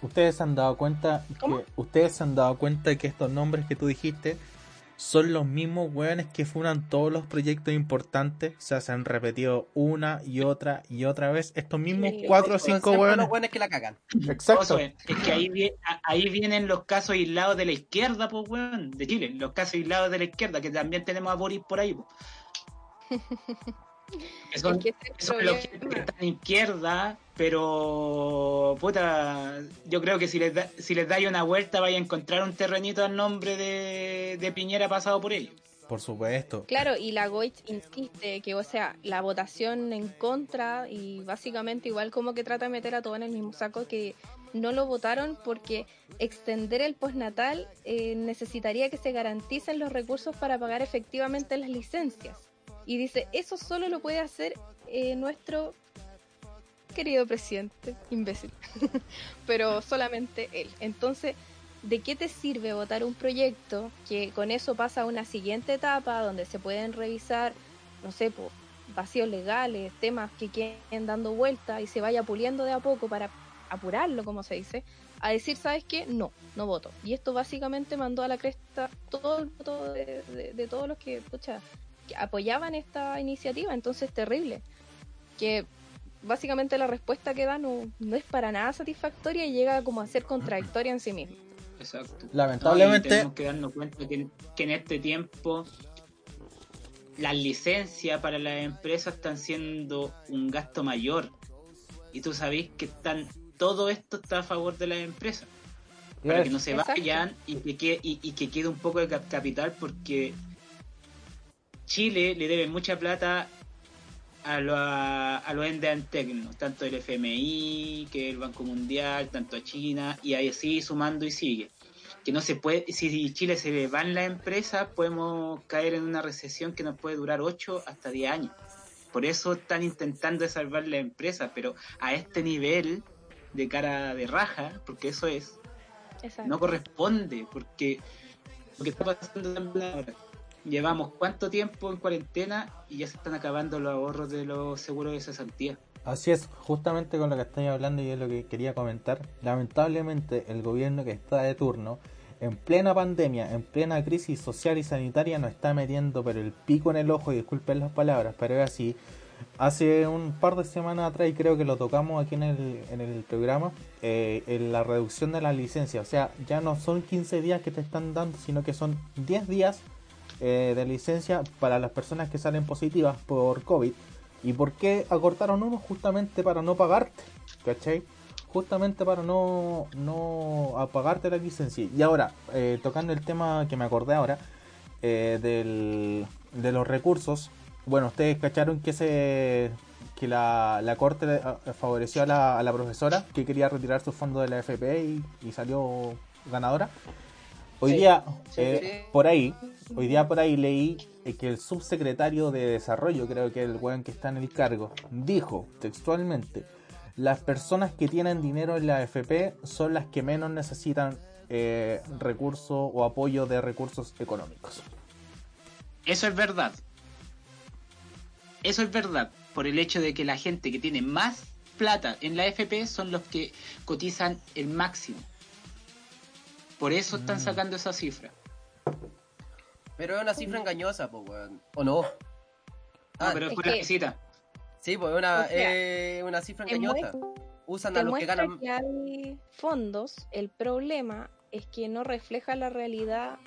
ustedes se han dado cuenta ¿Cómo? que ustedes se han dado cuenta que estos nombres que tú dijiste son los mismos weones que funan todos los proyectos importantes, o sea, se han repetido una y otra y otra vez estos mismos Sí, cuatro o cinco weones. los buenos que la cagan. Exacto. Es es que ahí, vi- ahí vienen los casos aislados de la izquierda, pues, weón, de Chile. Los casos aislados de la izquierda, que también tenemos a Boris por ahí, po. Que son, Es que son los que están en izquierda, pero puta, yo creo que si les da, si les dais una vuelta vais a encontrar un terrenito al nombre de, de Piñera pasado por ellos. Por supuesto. Claro, y la Goich insiste que, o sea, la votación en contra y básicamente igual como que trata de meter a todo en el mismo saco que no lo votaron porque extender el postnatal eh, necesitaría que se garanticen los recursos para pagar efectivamente las licencias. Y dice, eso solo lo puede hacer eh, nuestro querido presidente, imbécil, pero solamente él. Entonces, ¿de qué te sirve votar un proyecto que con eso pasa a una siguiente etapa donde se pueden revisar, no sé, vacíos legales, temas que queden dando vuelta y se vaya puliendo de a poco para apurarlo, como se dice, a decir, ¿sabes qué? No, no voto. Y esto básicamente mandó a la cresta todo voto de, de- de todos los que, pucha, apoyaban esta iniciativa, entonces terrible. Que básicamente la respuesta que da no, no es para nada satisfactoria y llega como a ser contradictoria en sí misma. Exacto. Lamentablemente- No, tenemos que darnos cuenta que, que en este tiempo las licencias para las empresas están siendo un gasto mayor. Y tú sabés que están todo esto está a favor de las empresas. Para que no se Exacto. vayan y que, quede, y, y que quede un poco de cap- capital porque Chile le debe mucha plata a, lo- a los entes tanto el FMI, que el Banco Mundial, tanto a China, y ahí sigue sumando y sigue. Que no se puede, si Chile se le van las empresas, podemos caer en una recesión que nos puede durar 8 hasta 10 años. Por eso están intentando salvar las empresas, pero a este nivel de cara de raja, porque eso es, Exacto. no corresponde, porque lo que está pasando ahora. Llevamos cuánto tiempo en cuarentena y ya se están acabando los ahorros de los seguros de cesantía. Así es, justamente con lo que estáis hablando y es lo que quería comentar. Lamentablemente, el gobierno que está de turno, en plena pandemia, en plena crisis social y sanitaria, nos está metiendo pero el pico en el ojo, y disculpen las palabras, pero es así. Hace un par de semanas atrás, y creo que lo tocamos aquí en el, en el programa, eh, en la reducción de las licencias. O sea, ya no son 15 días que te están dando, sino que son 10 días eh, de licencia para las personas que salen positivas por COVID. ¿Y por qué acortaron uno? Justamente para no pagarte, ¿cachai? Justamente para no, no a pagarte la licencia. Y ahora, eh, tocando el tema que me acordé ahora, eh, del, de los recursos, bueno, ustedes cacharon que se que la, la corte favoreció a la, a la profesora que quería retirar su fondo de la FP y salió ganadora. Hoy Sí, día, sí, eh, sí. por ahí, hoy día por ahí leí eh, que el subsecretario de Desarrollo, creo que el weón que está en el cargo, dijo textualmente, las personas que tienen dinero en la FP son las que menos necesitan eh, recursos o apoyo de recursos económicos. Eso es verdad. Eso es verdad. Por el hecho de que la gente que tiene más plata en la FP son los que cotizan el máximo. Por eso están Mm. sacando esa cifra. Pero es una cifra engañosa, pues, weón. ¿O no? No, Ah, pero es por la que- visita. Sí, pues es una, O sea, eh, una cifra engañosa. Usan a los que ganan. que hay fondos, el problema es que no refleja la realidad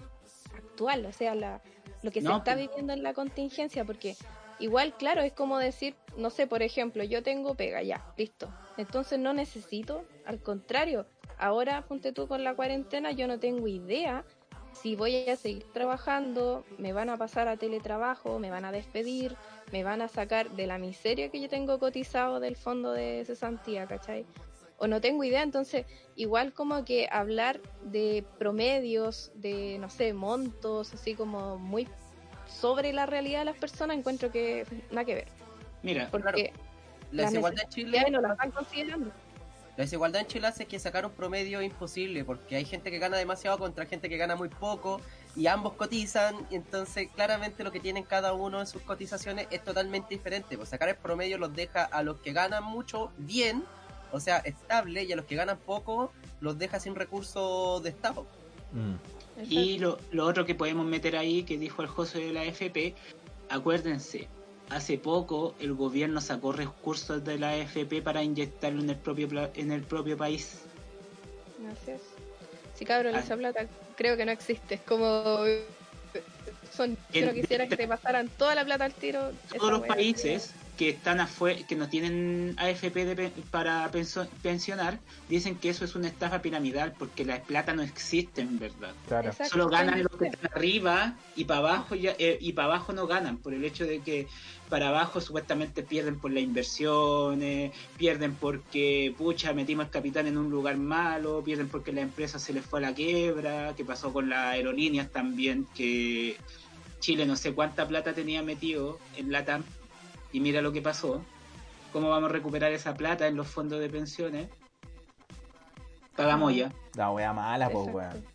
actual, o sea, la, lo que se está viviendo en la contingencia, porque igual, claro, es como decir, no sé, por ejemplo, yo tengo pega, ya, listo. Entonces no necesito, al contrario, ahora ponte tú con la cuarentena, yo no tengo idea si voy a seguir trabajando, me van a pasar a teletrabajo, me van a despedir, me van a sacar de la miseria que yo tengo cotizado del fondo de cesantía, ¿cachai? O no tengo idea, entonces igual como que hablar de promedios, de, no sé, montos, así como muy sobre la realidad de las personas, encuentro que nada que ver. Mira, Porque La las desigualdad en Chile. no las están considerando. La desigualdad en Chile hace que sacar un promedio es imposible porque hay gente que gana demasiado contra gente que gana muy poco y ambos cotizan y entonces claramente lo que tienen cada uno en sus cotizaciones es totalmente diferente. Pues sacar el promedio los deja a los que ganan mucho bien, o sea, estable, y a los que ganan poco los deja sin recursos de Estado. Mm. Y lo, lo otro que podemos meter ahí, que dijo el José de la AFP, acuérdense, hace poco el gobierno sacó recursos de la AFP para inyectarlo en el propio en el propio país. Es. Sí, cabrón, Ah. esa plata creo que no existe. Es como. Son, si no quisiera que te pasaran toda la plata al tiro. Todos los países que están afuera, que no tienen AFP de pe- para pensionar, dicen que eso es una estafa piramidal porque la plata no existe en verdad. Claro. Solo ganan los que están arriba y para abajo ya, eh, y para abajo no ganan por el hecho de que para abajo supuestamente pierden por las inversiones, pierden porque pucha metimos el capital en un lugar malo, pierden porque la empresa se les fue a la quiebra, que pasó con las aerolíneas también que Chile no sé cuánta plata tenía metido en la TAM y mira lo que pasó. ¿Cómo vamos a recuperar esa plata en los fondos de pensiones? Pagamos ya. La wea mala, pues weón.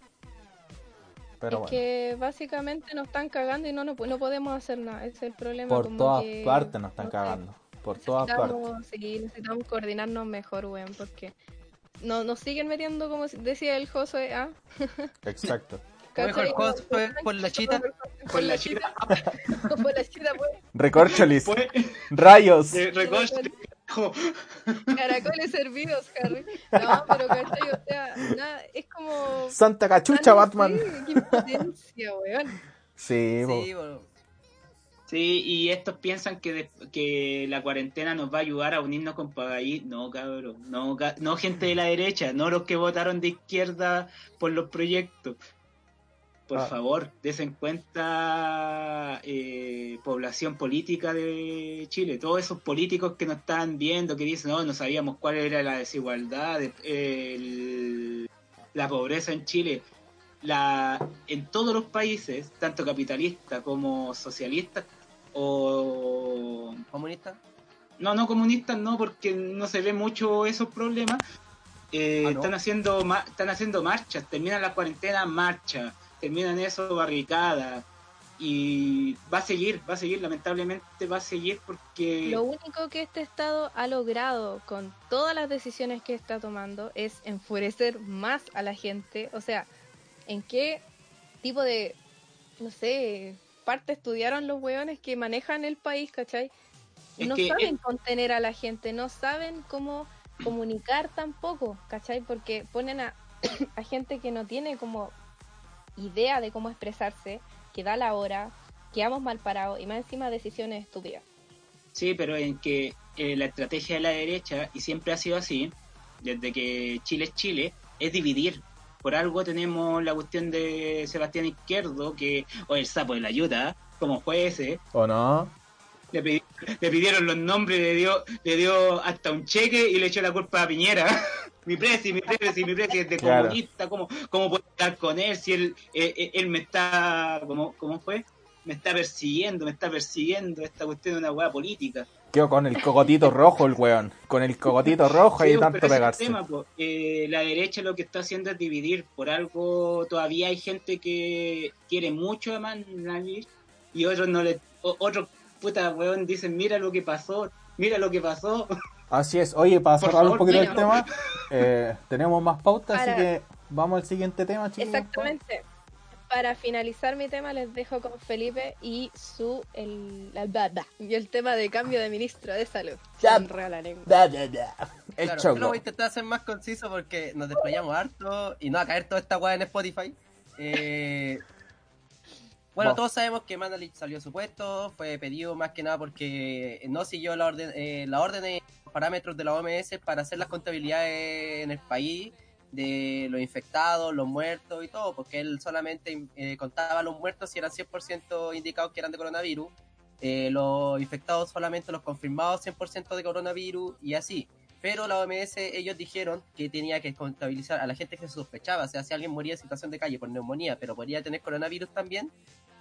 Pero es bueno. que básicamente nos están cagando y no, no, no podemos hacer nada. Ese es el problema. Por como todas que, partes nos están cagando. Por todas partes. Sí, necesitamos coordinarnos mejor, weón, porque no, nos siguen metiendo, como decía el Josué, ¿ah? Exacto. Dijo el. Josué, por la chita. Por la chita. Por la chita, pues. Recorcholis. Fue Rayos. carajo. Caracoles hervidos, Harry. No, pero ¿cachai? O sea, nada, es como. Santa cachucha, Batman. sé, qué impotencia, weón. Sí. Sí. Sí, y estos piensan que, de- que la cuarentena nos va a ayudar a unirnos con Pagaí. No, cabrón. No, no gente de la derecha, no los que votaron de izquierda por los proyectos. Por Ah. favor, desen cuenta eh, población política de Chile. Todos esos políticos que nos están viendo, que dicen, no, no sabíamos cuál era la desigualdad, el- la pobreza en Chile. La, en todos los países, tanto capitalistas como socialistas, o Comunista. no, no comunistas, no, porque no se ve mucho esos problemas. eh, Ah, ¿no? Están haciendo ma- están haciendo marchas, terminan la cuarentena, marcha, terminan eso, barricada. Y va a seguir, va a seguir, lamentablemente va a seguir porque Lo único que este Estado ha logrado con todas las decisiones que está tomando es enfurecer más a la gente. O sea, ¿en qué tipo de, no sé, parte estudiaron los hueones que manejan el país, cachai? Es no que saben contener a la gente, no saben cómo comunicar tampoco, ¿cachai? Porque ponen a, a gente que no tiene como idea de cómo expresarse, que da la hora, quedamos mal parados y más encima decisiones estúpidas. Sí, pero en que eh, la estrategia de la derecha, y siempre ha sido así, desde que Chile es Chile, es dividir. Por algo tenemos la cuestión de Sebastián Izquierdo, que, o el sapo de la ayuda, como fue ese, ¿O no? Le, pidi- le pidieron los nombres, le dio, le dio hasta un cheque y le echó la culpa a Piñera. mi presi, mi presi, mi presi es de Claro. comunista, ¿cómo, ¿cómo puedo estar con él si él, eh, eh, él me está, ¿cómo, ¿cómo fue? Me está persiguiendo, me está persiguiendo, esta cuestión de una hueá política. Quedó con el cogotito rojo el weón. Con el cogotito rojo y Sí, tanto es el pegarse. tema. Eh, la derecha lo que está haciendo es dividir. Por algo todavía hay gente que quiere mucho a Manavir y otros no le, otros puta weón dicen mira lo que pasó, mira lo que pasó. Así es. Oye, para Por cerrar un poquito el tema, eh, tenemos más pautas, así que vamos al siguiente tema, chicos. Exactamente. Para finalizar mi tema les dejo con Felipe y su el la, bla, bla, y el tema de cambio de ministro de salud. Ya. La lengua. Da, da, da. El Claro, choclo. yo lo voy a intentar hacer más conciso porque nos desplayamos harto y no va a caer toda esta weá en Spotify. Eh, bueno, todos sabemos que Mandalich salió de su puesto, fue pedido más que nada porque no siguió la orden, eh, la orden y los parámetros de la OMS para hacer las contabilidades en el país de los infectados, los muertos y todo, porque él solamente eh, contaba los muertos y eran 100% indicados que eran de coronavirus, eh, los infectados solamente los confirmados 100% de coronavirus y así. Pero la OMS, ellos dijeron que tenía que contabilizar a la gente que se sospechaba. O sea, si alguien moría en situación de calle por neumonía, pero podría tener coronavirus también,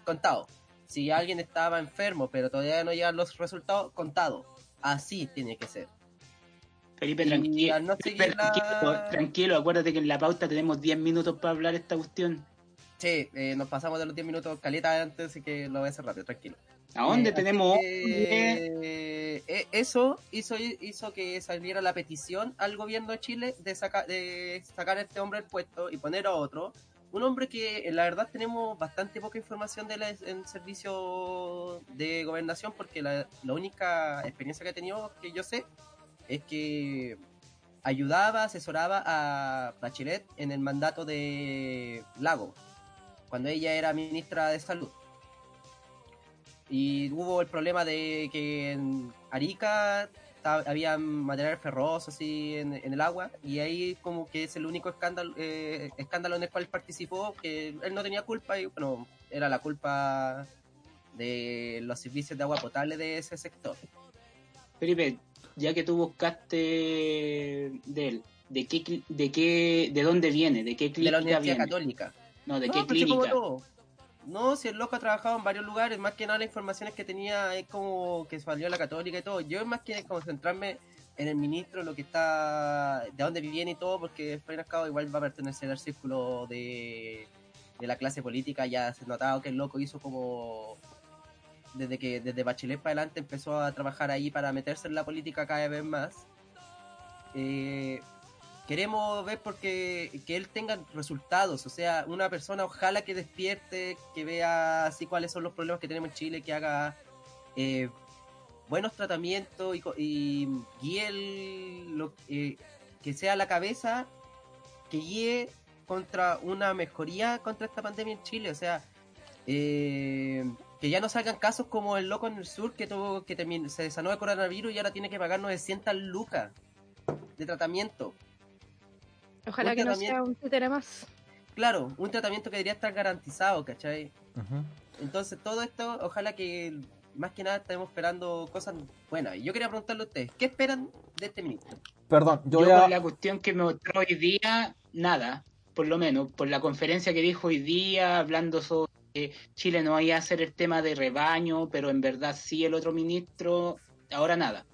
contado. Si alguien estaba enfermo, pero todavía no llegan los resultados, contado. Así tiene que ser. Felipe, tranquilo. no Felipe, la- tranquilo, tranquilo, acuérdate que en la pauta tenemos 10 minutos para hablar esta cuestión. Sí, eh, nos pasamos de los 10 minutos caleta antes, así que lo voy a hacer rápido, tranquilo. ¿A dónde Eh, tenemos eh, eso hizo, hizo que saliera la petición al gobierno de Chile de, saca- de sacar a este hombre del puesto y poner a otro. Un hombre que eh, la verdad tenemos bastante poca información de él en el servicio de gobernación porque la, la única experiencia que ha tenido que yo sé es que ayudaba, asesoraba a Bachelet en el mandato de Lago, cuando ella era ministra de Salud. Y hubo el problema de que en Arica había material ferroso así en, en el agua y ahí como que es el único escándalo eh, escándalo en el cual participó que él no tenía culpa y bueno era la culpa de los servicios de agua potable de ese sector Felipe, ya que tú buscaste de él, ¿de qué, de qué, de dónde viene? ¿De qué de clínica la Universidad viene? Católica No, ¿de No, qué como clínica? No, si el loco ha trabajado en varios lugares, más que nada las informaciones que tenía es como que salió la católica y todo. Yo más que concentrarme en el ministro, lo que está, de dónde viene y todo, porque y al cabo igual va a pertenecer al círculo de, de la clase política. Ya se ha notado que el loco hizo como desde que desde Bachelet para adelante empezó a trabajar ahí para meterse en la política cada vez más. Eh, queremos ver porque que él tenga resultados, o sea, una persona ojalá que despierte, que vea así cuáles son los problemas que tenemos en Chile, que haga eh, buenos tratamientos y, y guíe lo, eh, que sea la cabeza que guíe contra una mejoría contra esta pandemia en Chile, o sea, eh, que ya no salgan casos como el loco en el sur que tuvo que se sanó de coronavirus y ahora tiene que pagar 900 lucas de tratamiento. Ojalá Un que no sea un títere más. Claro, un tratamiento que debería estar garantizado, ¿cachai? Entonces todo esto, ojalá que más que nada estemos esperando cosas buenas. Y yo quería preguntarle a ustedes, ¿qué esperan de este ministro? Perdón, yo Yo, voy a... por la cuestión que me mostró hoy día, nada, por lo menos, por la conferencia que dijo hoy día, hablando sobre que Chile no iba a hacer el tema de rebaño, pero en verdad sí el otro ministro, ahora nada.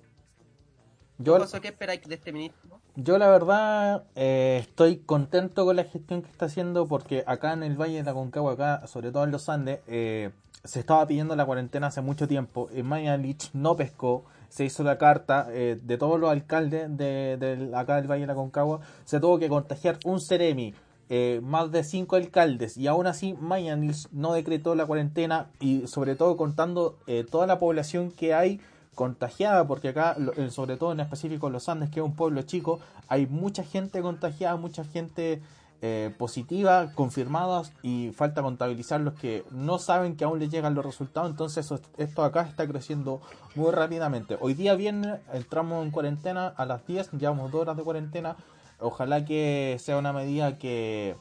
Yo, Oso, ¿Qué esperáis de este ministro? Yo la verdad eh, estoy contento con la gestión que está haciendo porque acá en el Valle de la Concagua, acá, sobre todo en los Andes, eh, se estaba pidiendo la cuarentena hace mucho tiempo. Y Mañalich no pescó, se hizo la carta eh, de todos los alcaldes de, acá del Valle de la Concagua, se tuvo que contagiar un Ceremi. eh, más de cinco alcaldes y aún así Mañalich no decretó la cuarentena y sobre todo contando eh, toda la población que hay contagiada, porque acá, eh, sobre todo en específico en los Andes, que es un pueblo chico, hay mucha gente contagiada, mucha gente eh, positiva, confirmadas, y falta contabilizar los que no saben que aún les llegan los resultados, entonces esto acá está creciendo muy rápidamente. Hoy día viernes entramos en cuarentena a las 10, llevamos dos horas de cuarentena, ojalá que sea una medida que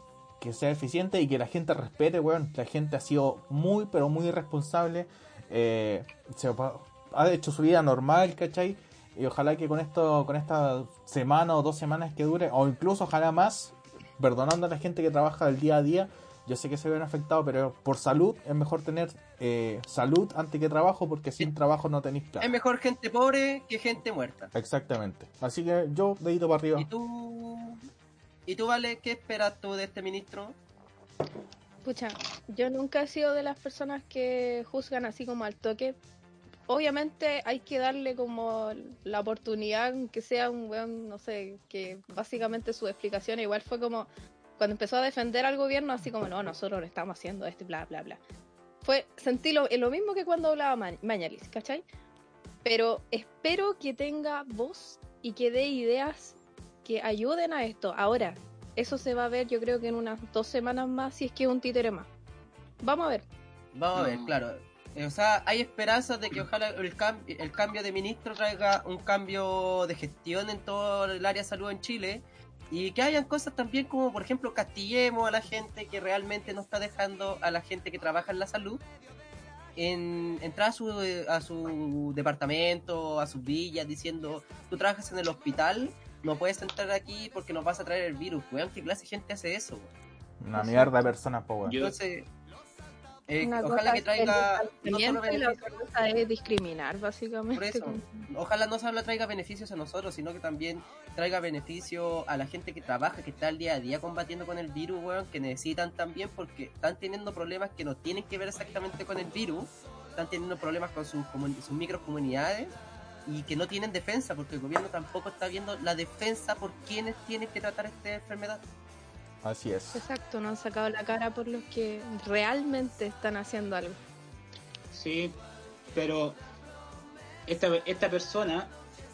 sea eficiente y que la gente respete, weón. La gente ha sido muy, pero muy irresponsable. Eh, se ha hecho su vida normal, ¿cachai? Y ojalá que con esto, con esta semana o dos semanas que dure, o incluso ojalá más, perdonando a la gente que trabaja del día a día, yo sé que se ven afectados, pero por salud es mejor tener eh, salud antes que trabajo, porque sin trabajo no tenéis Es plata. mejor gente pobre que gente muerta. Exactamente. Así que yo, dedito para arriba. ¿Y tú, ¿Y tú, Vale, qué esperas tú de este ministro? Pucha, yo nunca he sido de las personas que juzgan así como al toque. Obviamente hay que darle como la oportunidad, que sea un weón, no sé, que básicamente su explicación igual fue como cuando empezó a defender al gobierno, así como, no, nosotros le estamos haciendo esto, bla, bla, bla. Fue, sentí lo, lo mismo que cuando hablaba Ma- Mañalis, ¿cachai? Pero espero que tenga voz y que dé ideas que ayuden a esto. Ahora, eso se va a ver yo creo que en unas dos semanas más si es que es un títere más. Vamos a ver. Vamos a ver, No. claro. Eh, O sea, hay esperanzas de que ojalá el, cam- el cambio de ministro traiga un cambio de gestión en todo el área de salud en Chile y que hayan cosas también como, por ejemplo, castillemos a la gente que realmente no está dejando a la gente que trabaja en la salud en entrar a su, a su departamento, a sus villas, diciendo, tú trabajas en el hospital, no puedes entrar aquí porque nos vas a traer el virus. Weón, ¿qué clase de gente hace eso? weón? Una mierda de personas, po, weón. Yo- Entonces, eh, ojalá que traiga no solo la cosa es discriminar, básicamente. por eso, ojalá no solo traiga beneficios a nosotros, sino que también traiga beneficio a la gente que trabaja, que está al día a día combatiendo con el virus, weón, que necesitan también porque están teniendo problemas que no tienen que ver exactamente con el virus, están teniendo problemas con sus, sus microcomunidades y que no tienen defensa, porque el gobierno tampoco está viendo la defensa por quienes tienen que tratar esta enfermedad. Así es. Exacto, no han sacado la cara por los que realmente están haciendo algo. Sí, pero esta, esta persona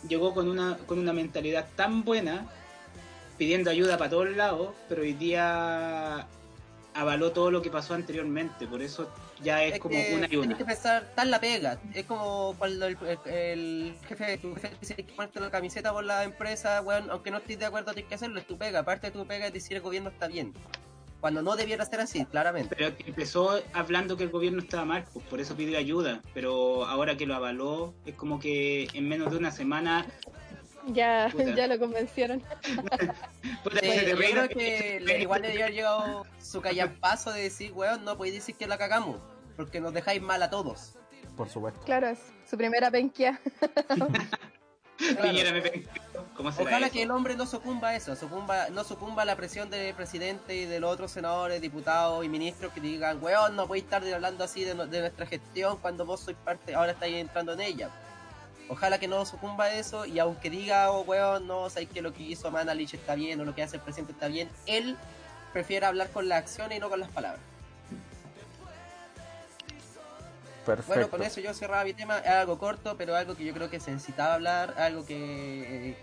llegó con una, con una mentalidad tan buena, pidiendo ayuda para todos lados, pero hoy día avaló todo lo que pasó anteriormente, por eso ya es, como que una y Tienes una. que pensar, en la pega. Es como cuando el, el- el jefe, tu jefe dice que ponerte la camiseta por la empresa, weón, aunque no estés de acuerdo, tienes que hacerlo, es tu pega. Aparte de tu pega es decir el gobierno está bien. Cuando no debiera ser así, claramente. Pero empezó hablando que el gobierno estaba mal, pues por eso pidió ayuda, pero ahora que lo avaló, es como que en menos de una semana... Ya, Puta. ya lo convencieron. puta, Sí, yo creo que le- igual le debería haber llegado su callampazo de decir, weón, no podéis decir que la cagamos, porque nos dejáis mal a todos. Por supuesto. Claro, es su primera penquia. Pensó, ¿Cómo será Ojalá eso? que el hombre no sucumba a eso, sucumba, no sucumba a la presión del presidente y de los otros senadores, diputados y ministros que digan, weón, no podéis estar hablando así de, no- de nuestra gestión cuando vos sois parte, ahora estáis entrando en ella. Ojalá que no sucumba a eso y aunque diga, oh, weón, no, sabéis que lo que hizo Manalich está bien o lo que hace el presidente está bien, él prefiere hablar con las acciones y no con las palabras. Perfecto. Bueno, con eso yo cerraba mi tema, es algo corto, pero algo que yo creo que se necesitaba hablar, algo que,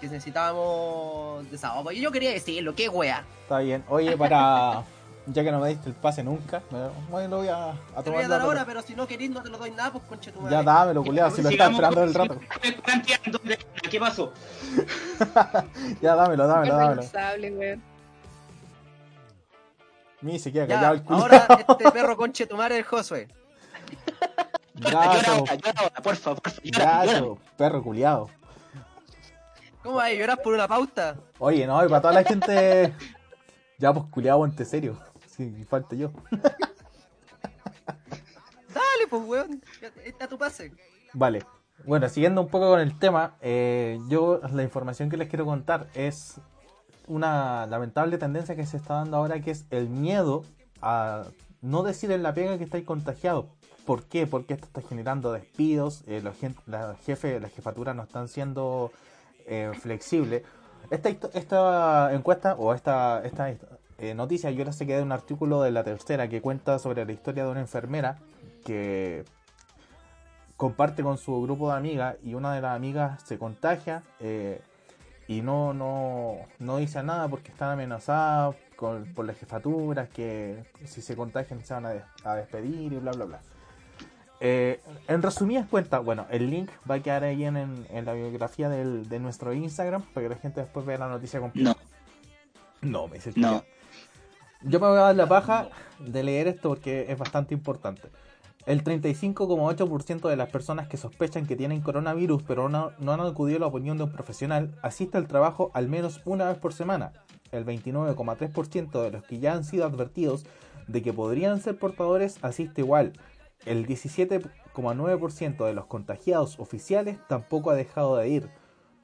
que necesitábamos desahogo. Y yo quería decirlo, qué wea. Está bien. Oye, para. Ya que no me diste el pase nunca, me, bueno, lo voy a, a Te lo tomar. voy a dar ahora, pero si no querís no te lo doy nada, pues conche tu madre. Ya dámelo, culiado, si lo Sigamos esperando con- el rato. ¿Qué pasó? Ya dámelo, dámelo, dámelo. Responsable, weón. Ni siquiera Ya, callado el culo. ahora este perro conche tu madre el Josué. Gato, llora, llora. gato, perro culiado. ¿Cómo vas a llorar por una pauta? Oye, no, y para toda la gente. Ya, pues culiado, ponte serio. Si falta yo. Dale, pues weón. Está tu pase. Vale. Bueno, siguiendo un poco con el tema, eh, yo la información que les quiero contar es una lamentable tendencia que se está dando ahora, que es el miedo a no decir en la pega que estáis contagiados. ¿Por qué? Porque esto está generando despidos, eh, los, la jefe, las jefaturas no están siendo eh, flexibles. Esta, esta encuesta o esta, esta eh, noticia yo la saqué de un artículo de la tercera que cuenta sobre la historia de una enfermera que comparte con su grupo de amigas y una de las amigas se contagia eh, y no, no, no dice nada porque están amenazadas con, por las jefaturas que si se contagian se van a, des- a despedir y bla bla bla. Eh, en resumidas cuentas, bueno, el link va a quedar ahí en, en- en la biografía del- de nuestro Instagram para que la gente después vea la noticia completa. No, No, me dice el no. Yo me voy a dar la paja de leer esto porque es bastante importante. El 35,8% de las personas que sospechan que tienen coronavirus pero no, no han acudido a la opinión de un profesional asiste al trabajo al menos una vez por semana. El 29,3% de los que ya han sido advertidos de que podrían ser portadores asiste igual. El 17,9% de los contagiados oficiales tampoco ha dejado de ir.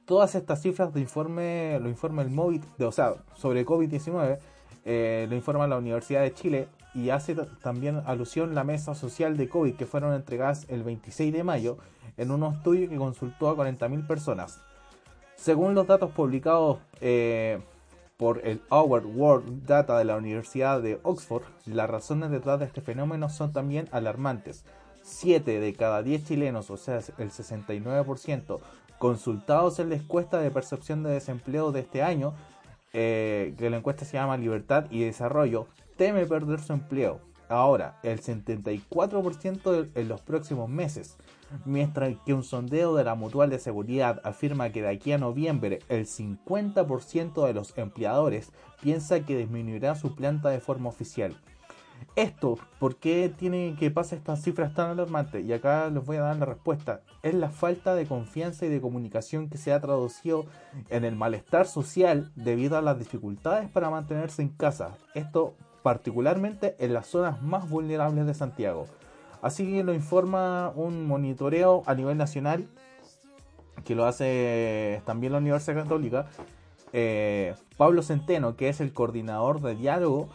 Todas estas cifras de informe, lo informa el móvil, de, o sea, sobre COVID-19, eh, lo informa la Universidad de Chile y hace también alusión la mesa social de COVID que fueron entregadas el 26 de mayo en un estudio que consultó a 40.000 personas. Según los datos publicados eh, por el Our World Data de la Universidad de Oxford, las razones detrás de este fenómeno son también alarmantes. 7 de cada 10 chilenos, o sea, el 69%, consultados en la encuesta de percepción de desempleo de este año, eh, que la encuesta se llama Libertad y Desarrollo, teme perder su empleo. Ahora, el 74% en los próximos meses. Mientras que un sondeo de la Mutual de Seguridad afirma que de aquí a noviembre el 50% de los empleadores piensa que disminuirá su planta de forma oficial. Esto, ¿por qué tiene que pasar estas cifras tan alarmantes? Y acá les voy a dar la respuesta. Es la falta de confianza y de comunicación que se ha traducido en el malestar social debido a las dificultades para mantenerse en casa. Esto particularmente en las zonas más vulnerables de Santiago. Así que lo informa un monitoreo a nivel nacional que lo hace también la Universidad Católica. Eh, Pablo Centeno, que es el coordinador de diálogo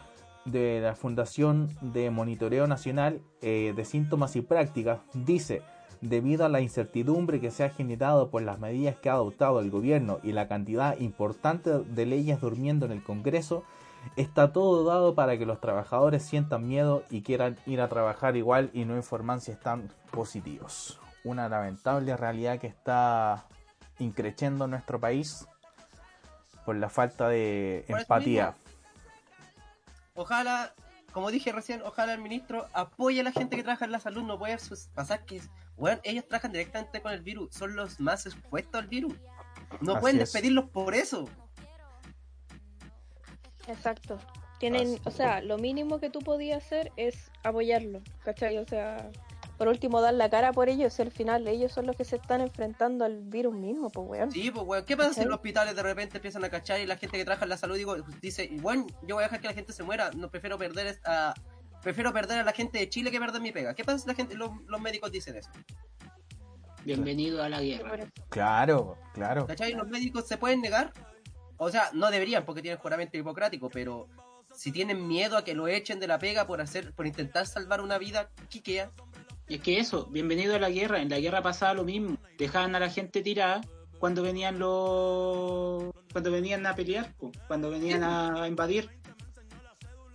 de la Fundación de Monitoreo Nacional eh, de Síntomas y Prácticas dice, debido a la incertidumbre que se ha generado por las medidas que ha adoptado el gobierno y la cantidad importante de leyes durmiendo en el Congreso, está todo dado para que los trabajadores sientan miedo y quieran ir a trabajar igual y no informar si están positivos. Una lamentable realidad que está increciendo en nuestro país por la falta de empatía. Ojalá, como dije recién, ojalá el ministro apoye a la gente que trabaja en la salud. No puede sus- pasar que, bueno, ellos trabajan directamente con el virus, son los más expuestos al virus. No Así pueden es. despedirlos por eso. Exacto. Tienen, Así o sea, lo mínimo que tú podías hacer es apoyarlo, ¿cachai? O sea, por último dar la cara por ellos, y al final ellos son los que se están enfrentando al virus mismo, pues weón. Sí, pues, weón, ¿qué pasa si los hospitales de repente empiezan a cachar y la gente que trabaja en la salud digo, dice, bueno, yo voy a dejar que la gente se muera, no prefiero perder es- a, prefiero perder a la gente de Chile que perder mi pega. ¿Qué pasa si la gente, los, los médicos dicen eso? Bienvenido a la guerra. Claro, claro. ¿Cachai? Los médicos se pueden negar. O sea, no deberían porque tienen juramento hipocrático, pero si tienen miedo a que lo echen de la pega por hacer, por intentar salvar una vida, ¿qué queda? Y es que eso, bienvenido a la guerra. En la guerra pasaba lo mismo. Dejaban a la gente tirada cuando venían los. cuando venían a pelear, cuando venían a invadir.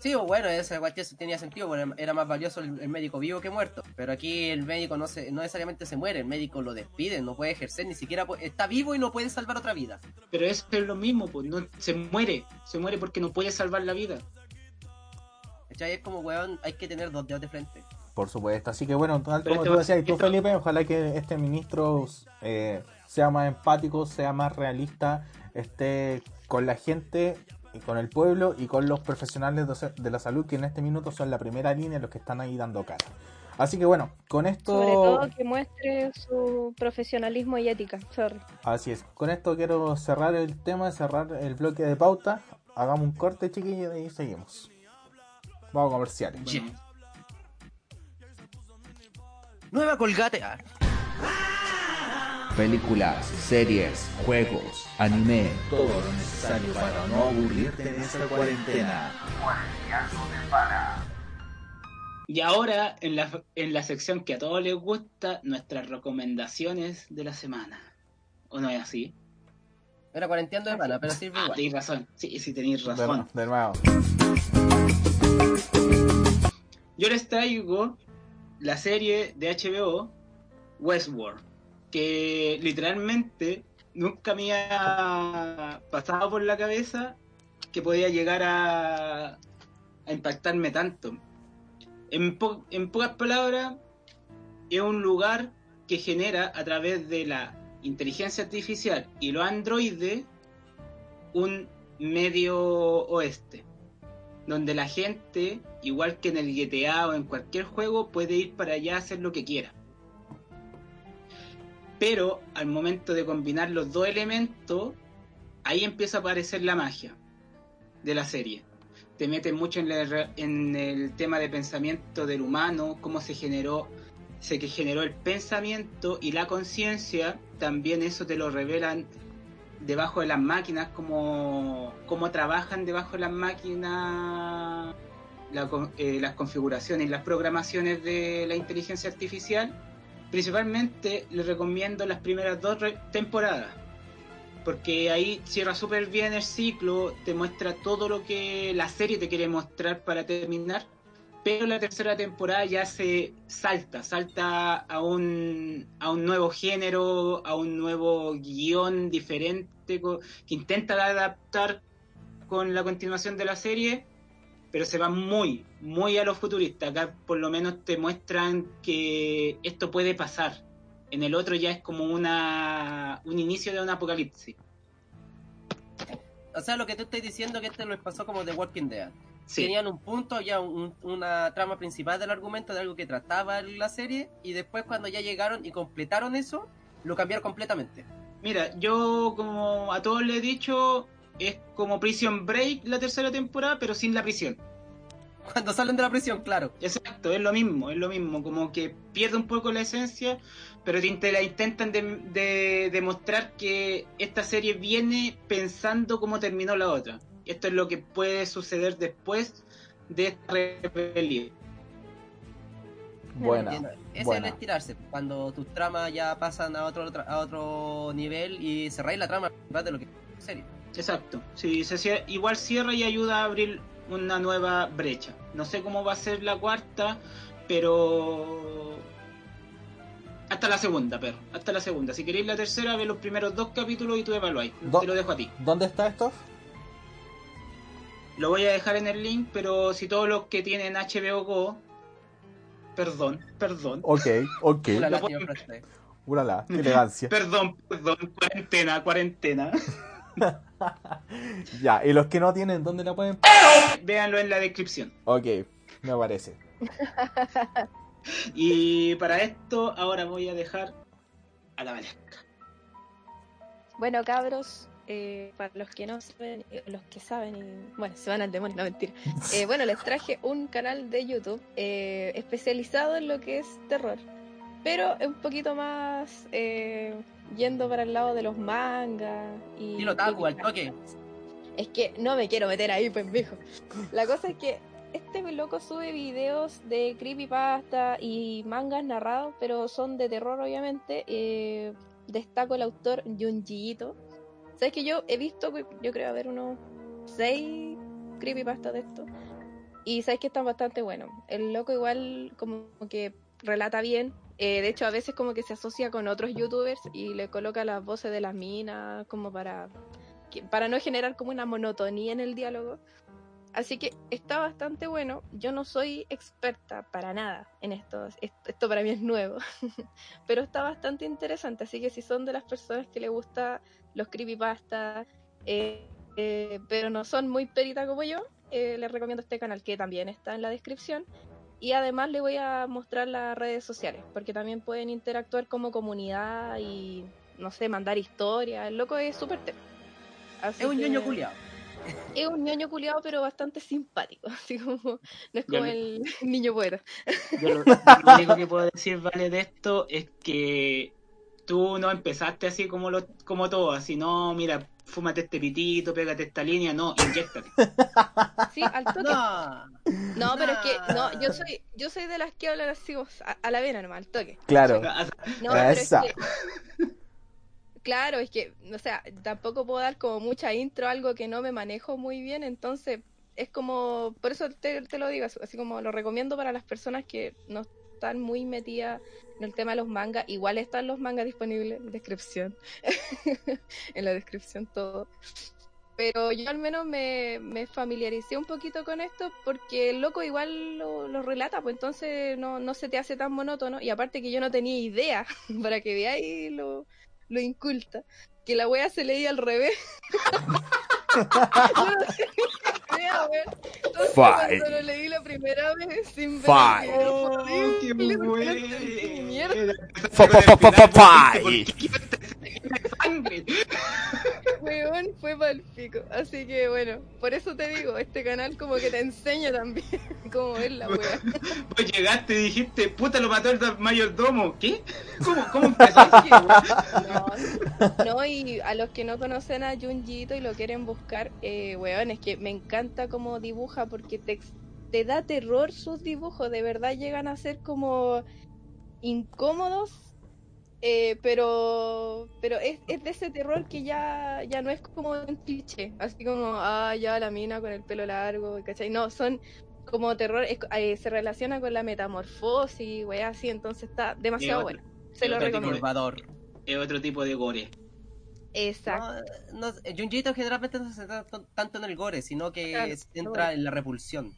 Sí, o bueno, esa cuestión tenía sentido, porque era más valioso el, el médico vivo que muerto. Pero aquí el médico no se, no necesariamente se muere, el médico lo despide, no puede ejercer, ni siquiera pu- está vivo y no puede salvar otra vida. Pero eso es lo mismo, pues no, se muere. Se muere porque no puede salvar la vida. Es como, weón, hay que tener dos dedos de frente. Por supuesto. Así que bueno, tal como este tú decías, y tú esto- Felipe, ojalá que este ministro eh, sea más empático, sea más realista, esté con la gente y con el pueblo y con los profesionales de la salud que en este minuto son la primera línea los que están ahí dando cara. Así que bueno, con esto... Sobre todo que muestre su profesionalismo y ética. Sorry. Así es. Con esto quiero cerrar el tema, cerrar el bloque de pauta. Hagamos un corte, chiquillos, y seguimos. Vamos a comerciales. Bueno, Nueva Colgate. Ah, Películas, series, juegos, anime, todo lo necesario para no aburrirte en esta cuarentena. Y ahora, en la, en la sección que a todos les gusta, nuestras recomendaciones de la semana. ¿O no es así? Era cuarenteando de pana, pero sirve Ah, igual. tenéis razón. Sí, sí, tenéis De, razón. de nuevo. Yo les traigo la serie de HBO Westworld, que literalmente nunca me había pasado por la cabeza que podía llegar a, impactarme tanto. En, en pocas palabras, es un lugar que genera a través de la inteligencia artificial y los androides un medio oeste donde la gente, igual que en el GTA o en cualquier juego, puede ir para allá a hacer lo que quiera. Pero al momento de combinar los dos elementos, ahí empieza a aparecer la magia de la serie. Te mete mucho en el tema de pensamiento del humano, cómo se generó, se que generó el pensamiento y la conciencia, también eso te lo revelan debajo de las máquinas, cómo, cómo trabajan debajo de las máquinas la eh, las configuraciones y las programaciones de la inteligencia artificial. Principalmente les recomiendo las primeras dos temporadas, porque ahí cierra súper bien el ciclo, te muestra todo lo que la serie te quiere mostrar para terminar, pero la tercera temporada ya se salta, salta a un, a un nuevo género, a un nuevo guion diferente que intenta adaptar con la continuación de la serie, pero se va muy, muy a lo futurista. Acá por lo menos te muestran que esto puede pasar. En el otro ya es como una un inicio de un apocalipsis. O sea, lo que tú estás diciendo que este les pasó como The Walking Dead. Sí, Tenían un punto, ya un- una trama principal del argumento de algo que trataba la serie, y después cuando ya llegaron y completaron eso, lo cambiaron completamente. mira, yo como a todos les he dicho, es como Prison Break la tercera temporada, pero sin la prisión. Cuando salen de la prisión, claro. Exacto, es lo mismo, es lo mismo, como que pierde un poco la esencia, pero te la intentan de, de- demostrar que esta serie viene pensando cómo terminó la otra. Esto es lo que puede suceder después de esta rebelión. Buena. Entiendo. Ese es buena. el estirarse, cuando tus tramas ya pasan a otro a otro nivel y cerráis la trama de lo que en serio. Exacto. Sí, se cier- igual cierra y ayuda a abrir una nueva brecha. No sé cómo va a ser la cuarta, pero hasta la segunda, perro. Hasta la segunda. Si queréis la tercera, ve los primeros dos capítulos y tú evaluáis. Do- Te lo dejo a ti. ¿Dónde está esto? Lo voy a dejar en el link, pero si todos los que tienen HBO Go, perdón, perdón, Ok, ok. Ulala. Ulala, elegancia. perdón, perdón, cuarentena, cuarentena. ya, y los que no tienen, ¿dónde la pueden? Véanlo en la descripción. Ok, me parece. Y para esto, ahora voy a dejar a la Valesca. Bueno, cabros, eh, para los que no saben, eh, los que saben, y, bueno, se van al demonio, no mentira. Eh, bueno, les traje un canal de YouTube eh, especializado en lo que es terror, pero un poquito más eh, yendo para el lado de los mangas y. Lo taco al toque. Es que no me quiero meter ahí, pues, viejo. La cosa es que este loco sube videos de creepypasta y mangas narrados, pero son de terror, obviamente. Eh, destaco el autor Junji Ito. ¿Sabes que yo he visto, yo creo, haber unos seis creepypastas de esto? Y sabes que están bastante buenos. El loco igual como que relata bien. Eh, de hecho, a veces como que se asocia con otros youtubers y le coloca las voces de las minas como para para no generar como una monotonía en el diálogo. Así que está bastante bueno. Yo no soy experta para nada en esto. Esto, para mí es nuevo. Pero está bastante interesante. Así que si son de las personas que les gusta los creepypasta, eh, eh, pero no son muy perita como yo, eh, les recomiendo este canal que también está en la descripción. Y además les voy a mostrar las redes sociales, porque también pueden interactuar como comunidad y, no sé, mandar historias. El loco es súper tech. Así Es un que- ñoño culiado. es un ñoño culiado, pero bastante simpático. Así como, no es como el niño poeta. Yo lo, lo único que puedo decir, vale, de esto es que tú no empezaste así como lo, como todo, así, no, mira, fúmate este pitito, pégate esta línea, no, inyectate. Sí, al toque. No, No. pero es que, no, yo soy, yo soy de las que hablan así a, a la vena nomás, al toque. Claro. No, pero es que, claro, es que, o sea, tampoco puedo dar como mucha intro, algo que no me manejo muy bien, entonces es como, por eso te, te lo digo, así como lo recomiendo para las personas que no están muy metidas en el tema de los mangas, igual están los mangas disponibles en descripción, en la descripción todo. Pero yo al menos me, familiaricé un poquito con esto porque el loco igual lo, lo relata, pues entonces no, no se te hace tan monótono. Y aparte que yo no tenía idea, para que veáis lo, lo inculta, que la wea se leía al revés. Entonces, Fine. cuando lo leí la primera vez sin ver fue Oh, qué bueno. mierda. Fa- fa- fa- fa- fa- fa- ¿Por qué quiero esta sangre? Weón, fue palpico. Así que bueno, por eso te digo, este canal como que te enseña también cómo ver la wea. Vos llegaste y dijiste, puta, lo mató el mayordomo. ¿Qué? ¿Cómo, cómo? No, no, y a los que no conocen a Junjito y lo quieren buscar, eh, weón, es que me encanta cómo dibuja porque te, te da terror sus dibujos, de verdad llegan a ser como incómodos, eh, pero pero es, es de ese terror que ya, ya no es como un cliché, así como, ah, ya la mina con el pelo largo, ¿cachai? No, son como terror, es- eh, se relaciona con la metamorfosis, weá, así, entonces está demasiado otro- bueno. Se lo recomiendo. Es otro tipo de gore. Exacto. No, no, Junjito generalmente no se centra tanto en el gore, sino que Claro, se centra en la repulsión.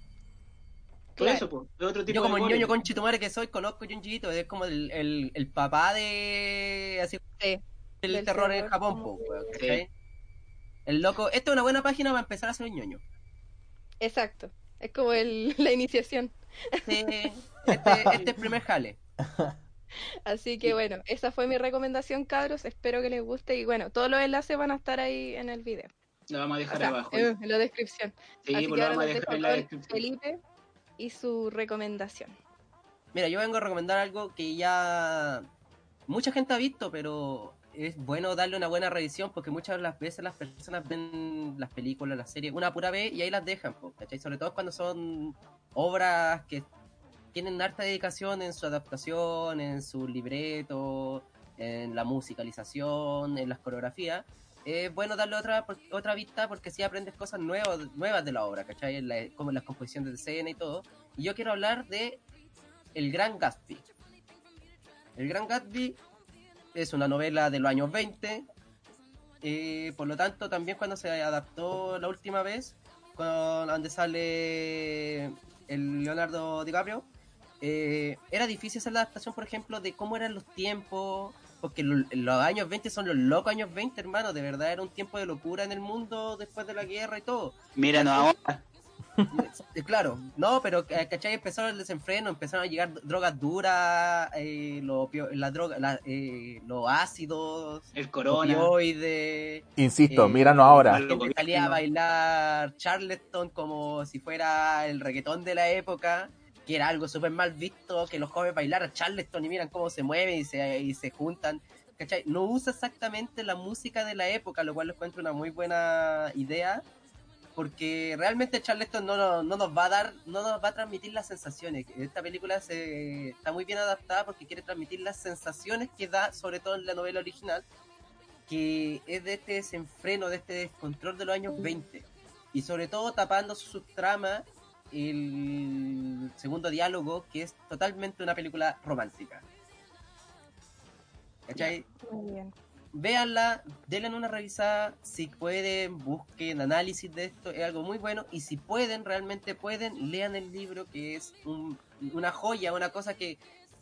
Por Claro. eso, po, es otro tipo Yo como de ñoño conchetumare que soy, conozco a Junjito, es como el, el, el papá de así Sí. del, Del terror en Japón, po. El loco, esta es una buena página para empezar a ser un ñoño. Exacto. Es como el, la iniciación. Sí, este, este es el primer jale. Así que bueno, esa fue mi recomendación, cabros. Espero que les guste. Y bueno, todos los enlaces van a estar ahí en el video. Lo vamos a O dejar sea, abajo. eh, en la descripción. sí, Así pues que lo vamos a dejar en la descripción. Felipe y su recomendación. Mira, yo vengo a recomendar algo que ya mucha gente ha visto, pero es bueno darle una buena revisión porque muchas de las veces las personas ven las películas, las series, una pura vez y ahí las dejan, ¿cachai? Sobre todo cuando son obras que tienen harta dedicación en su adaptación, en su libreto, en la musicalización, en las coreografías. Es bueno darle otra otra vista porque así aprendes cosas nuevas, nuevas de la obra, ¿cachai? La- como las composiciones de escena y todo. Y yo quiero hablar de El Gran Gatsby. El Gran Gatsby es una novela de los años 20. eh, por lo tanto, también cuando se adaptó la última vez, con, donde sale el Leonardo DiCaprio, eh, era difícil hacer la adaptación, por ejemplo, de cómo eran los tiempos. Porque lo- los años 20 son los locos años 20, hermano. De verdad era un tiempo de locura en el mundo después de la guerra y todo. Míranos ahora. Eh, Claro, no, pero eh, ¿cachai? Empezaron el desenfreno, empezaron a llegar drogas duras, eh, lo la droga, la- eh, los ácidos, El corona. opioides. Insisto, eh, míranos ahora. salía a bailar Charleston como si fuera el reggaetón de la época, que era algo súper mal visto, que los jóvenes bailaran Charleston y miran cómo se mueven y se, y se juntan. ¿cachai? No usa exactamente la música de la época, lo cual lo encuentro una muy buena idea, porque realmente Charleston no, no, no nos va a dar, no nos va a transmitir las sensaciones. Esta película se, está muy bien adaptada porque quiere transmitir las sensaciones que da, sobre todo en la novela original, que es de este desenfreno, de este descontrol de los años 20. Y sobre todo tapando su subtrama el segundo diálogo, que es totalmente una película romántica. ¿Cachai? Muy bien. Véanla, denle una revisada, si pueden, busquen análisis de esto, es algo muy bueno, y si pueden, realmente pueden, lean el libro, que es un- una joya, una cosa que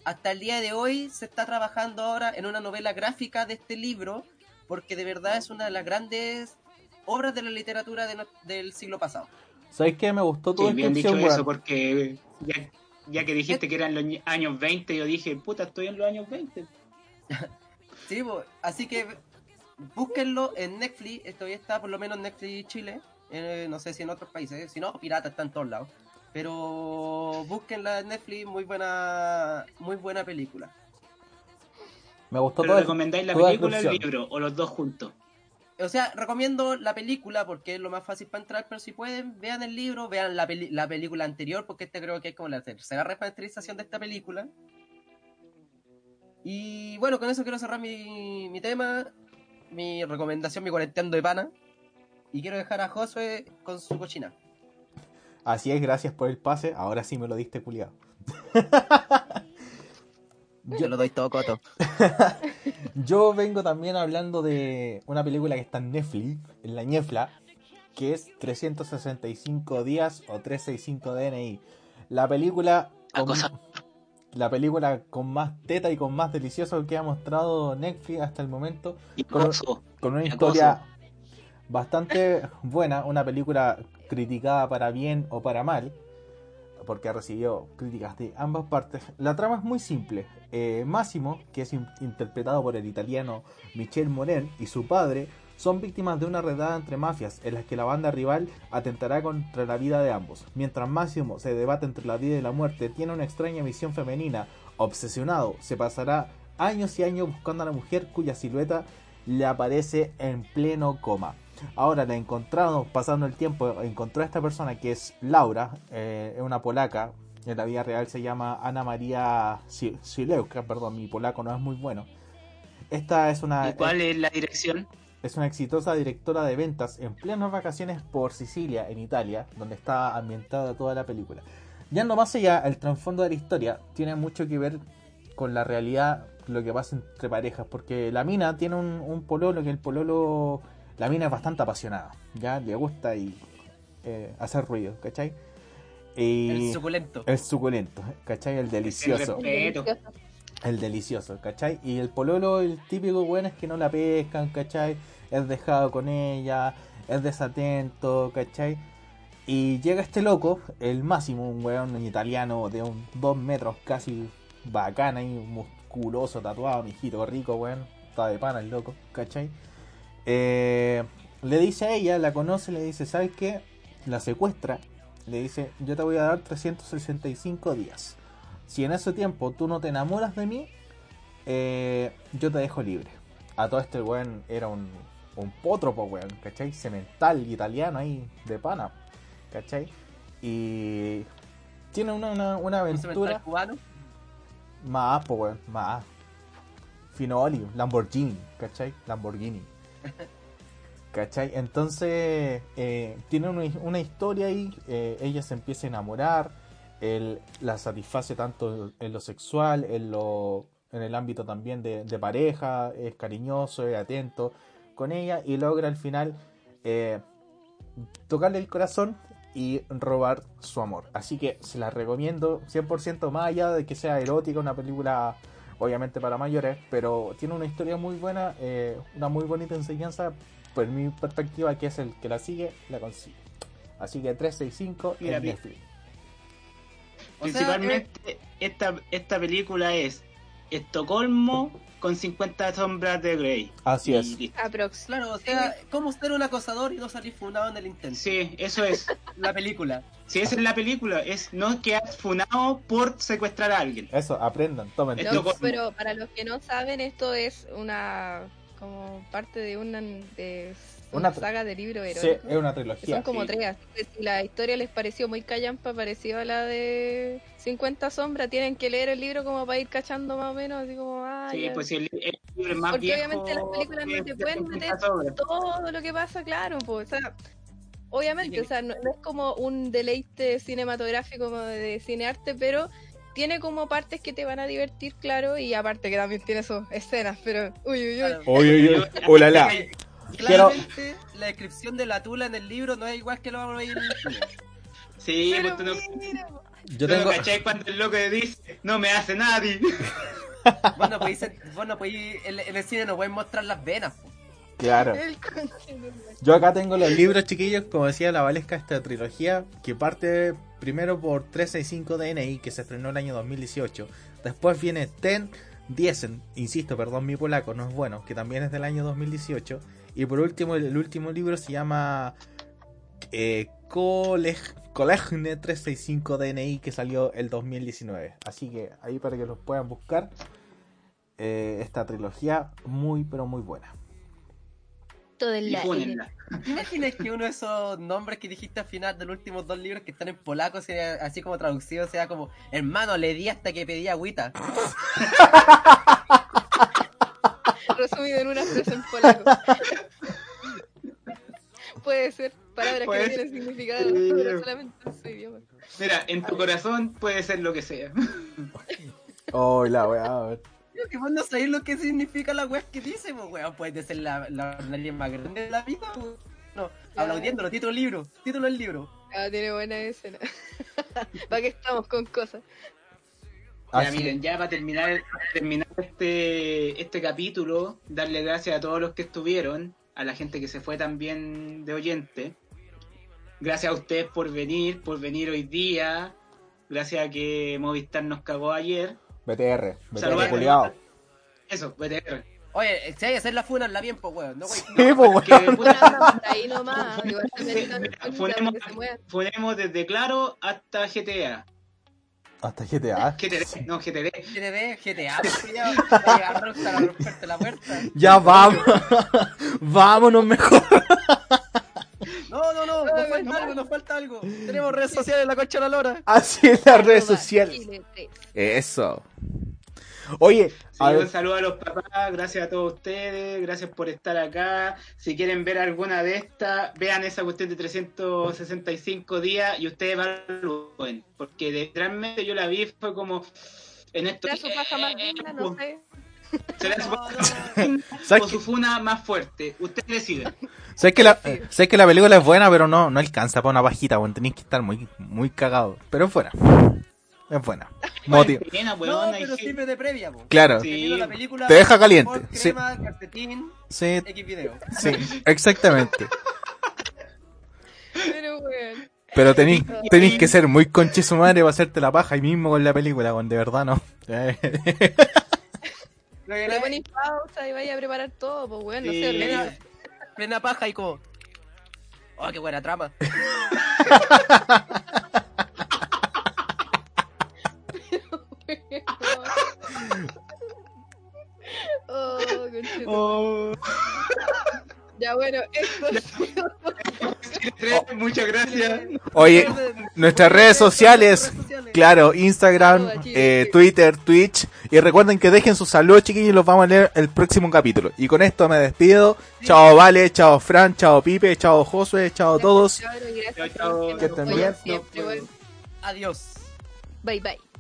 hasta el día de hoy se está trabajando ahora en una novela gráfica de este libro, porque de verdad es una de las grandes obras de la literatura de no- del siglo pasado. ¿Sabes qué? Me gustó tu Sí, bien dicho eso, porque ya, ya que dijiste que eran los años 20, yo dije, puta, estoy en los años 20. Sí, po, así que búsquenlo en Netflix, esto ya está por lo menos en Netflix Chile, eh, no sé si en otros países, si no, pirata está en todos lados. Pero búsquenla en Netflix, muy buena, muy buena película. Me gustó ¿Pero todo. recomendáis la película o el libro? ¿O los dos juntos? O sea, recomiendo la película porque es lo más fácil para entrar, pero si pueden, vean el libro, vean la, peli- la película anterior, porque este creo que es como la tercera remasterización de esta película. Y bueno, con eso quiero cerrar mi, mi tema, mi recomendación, mi cuarenteando de pana. Y quiero dejar a Josué con su cochina. Así es, gracias por el pase. Ahora sí me lo diste, culiado. Yo lo doy todo coto. Yo vengo también hablando de una película que está en Netflix, en la ñefla, que es 365 días o 365 DNI. La película con, la película con más teta y con más delicioso que ha mostrado Netflix hasta el momento, Y Con- con una historia bastante buena, una película criticada para bien o para mal, porque recibió críticas de ambas partes. La trama es muy simple. Eh, Máximo, que es in- interpretado por el italiano Michel Morel, y su padre son víctimas de una redada entre mafias en las que la banda rival atentará contra la vida de ambos. Mientras Máximo se debate entre la vida y la muerte, tiene una extraña visión femenina. Obsesionado, se pasará años y años buscando a la mujer cuya silueta le aparece en pleno coma. Ahora la encontrado, pasando el tiempo, encontró a esta persona que es Laura, eh, es una polaca, en la vida real se llama Ana María Si- Sileuska, perdón, mi polaco no es muy bueno. Esta es una, ¿Y cuál es la dirección? es una exitosa directora de ventas en plenas vacaciones por Sicilia, en Italia, donde está ambientada toda la película. Ya no más allá, el trasfondo de la historia tiene mucho que ver con la realidad, lo que pasa entre parejas, porque la mina tiene un, un pololo que el pololo, la mina es bastante apasionada, ya le gusta y eh, hacer ruido, ¿cachai? Y El suculento. el suculento, ¿cachai? El delicioso. El. El delicioso, ¿cachai? Y el pololo, el típico weón es que no la pescan, ¿cachai? Es dejado con ella, es desatento, ¿cachai? Y llega este loco, el máximo, un weón italiano de un 2 metros casi bacana y musculoso, tatuado, mijito rico, weón. Está de pana el loco, ¿cachai? Eh, le dice a ella, la conoce, le dice, ¿sabes qué? La secuestra, le dice, yo te voy a dar 365 días. Si en ese tiempo tú no te enamoras de mí, eh, yo te dejo libre. a todo este weón era un, un potro, po, weón, ¿cachai? Cemental italiano ahí de pana, ¿cachai? Y tiene una, una, una Un aventura cubano. más, po, weón, más. Finoli, Lamborghini, ¿cachai? Lamborghini. ¿Cachai? Entonces, eh, tiene una, historia ahí, eh, ella se empieza a enamorar, él la satisface tanto en lo sexual, en, lo, en el ámbito también de, de pareja, es cariñoso, es atento con ella y logra al final eh, tocarle el corazón y robar su amor. Así que se la recomiendo 100% más allá de que sea erótica, una película obviamente para mayores, pero tiene una historia muy buena, eh, una muy bonita enseñanza, por mi perspectiva, que es el que la sigue, la consigue. Así que 365 Mira, en Netflix. O sea, Principalmente esta, esta película es Estocolmo con 50 sombras de Grey. Así Y es. listo. Aprox. Claro, o sea, ¿cómo ser un acosador y no salir fundado en el intento? Sí, eso es. La película. Si esa es la película, es no quedar funado por secuestrar a alguien. Eso, aprendan, tomen No, pero para los que no saben, esto es una como parte de una de Una saga de libros Sí, es una trilogía. son como sí. tres. que Si la historia les pareció muy callampa, pareció a la de 50 sombras, tienen que leer el libro como para ir cachando más o menos, así como, ah, Sí, ya. pues si el, el libro es más Porque viejo, obviamente las películas no es te de pueden 50 meter todo lo que pasa, claro, pues, o sea, obviamente, Sí. o sea, no, no es como un deleite cinematográfico como de cinearte, pero tiene como partes que te van a divertir, claro, y aparte que también tiene sus escenas, pero uy, uy, uy. Claro. Uy, uy, uy. Hola, Quiero- Claramente, la descripción de la tula en el libro no es igual que lo vamos a ver en el cine. Sí, Pero pues tú no, mira, Yo tengo. cachai cuando el loco dice, no me hace nadie. Bueno, pues, bueno, pues en, en el cine no pueden mostrar las venas. po. Claro. Yo acá tengo los libros, chiquillos, como decía la Valesca, esta trilogía, que parte primero por 365 DNI, que se estrenó el año 2018. Después viene Ten Diesen, insisto, perdón, mi polaco no es bueno, que también es del año 2018. Y por último, el, el último libro se llama eh, Coleg- Colegne 365 DNI, que salió el 2019. Así que ahí para que los puedan buscar. eh, esta trilogía muy, pero muy buena. Y la fúnenla. ¿Te imaginas que uno de esos nombres que dijiste al final de los últimos dos libros que están en polaco, sea, así como traducido, sea como, hermano, le di hasta que pedí agüita? resumido en una frase en polaco. Puede ser palabras Puede que no tienen significado, Sí. pero solamente en su idioma. Mira, en tu corazón puede ser lo que sea. Oh, la weá, a ver. Creo que vos no sabés lo que significa la weá que dice, pues weón, puede ser la, la más grande de la vida, pues. No, aplaudiéndolo, título del libro, título del libro. Ah, tiene buena escena. ¿Para qué estamos con cosas? Ya, miren, ya para terminar, terminar este, este capítulo, darle gracias a todos los que estuvieron, a la gente que se fue también de oyente. Gracias a ustedes por venir, por venir hoy día. Gracias a que Movistar nos cagó ayer. BTR, BTR culiao. Eso, BTR. Oye, si hay que hacer la funa, la bien, pues weón. No. Sí, weón. Que, Una puta, anda por ahí nomás, igual Funemos- desde Claro hasta GTA. Hasta GTA. GTD, no, GTD. GTD, GTA, pues culiao. Va a llegar Rockstar a romperte la puerta. Ya vamos. Vámonos mejor. No, no, no, nos falta algo, nos falta algo. Tenemos redes sociales en la concha de la lora. Así en las redes sociales. Eso. Oye, Sí, a un saludo a los papás, gracias a todos ustedes, gracias por estar acá. Si quieren ver alguna de estas, vean esa cuestión de 365 días y ustedes evalúen, porque literalmente yo la vi, fue como en esto. ¿Será su paja más digna? No sé. ¿Será su No, paja no, más digna ¿sabes o que, su funa más fuerte? Ustedes deciden. sabes que la, eh, sabes que la película es buena, pero no, no alcanza para una pajita, weón. Tenéis que estar muy, muy cagado. Pero buena. Es buena. Moti- Pena, no, weón, hay pero siempre de previa, po. Claro, Sí. La película, Te deja caliente, por sí. crema, calcetín, sí, X video. sí, exactamente. Pero weón. Pero tenéis, tenéis que ser muy conche su madre para hacerte la paja ahí mismo con la película, weón. De verdad, no. Lo que Le le ponéis pausa y vaya a preparar todo, pues weón, no Sí. sé, plena, plena paja y como. Oh, qué buena trama. Oh, Ya bueno, esto sido Muchas gracias. Oye, nuestras redes sociales, claro, Instagram, eh, Twitter, Twitch. Y recuerden que dejen sus saludos, chiquillos, y los vamos a leer el próximo capítulo. Y con esto me despido. Chao, Vale, chao, Fran, chao, Pipe, chao, Josué, chao a todos. Chao, chao. Que estén bien. Adiós. Bye bye.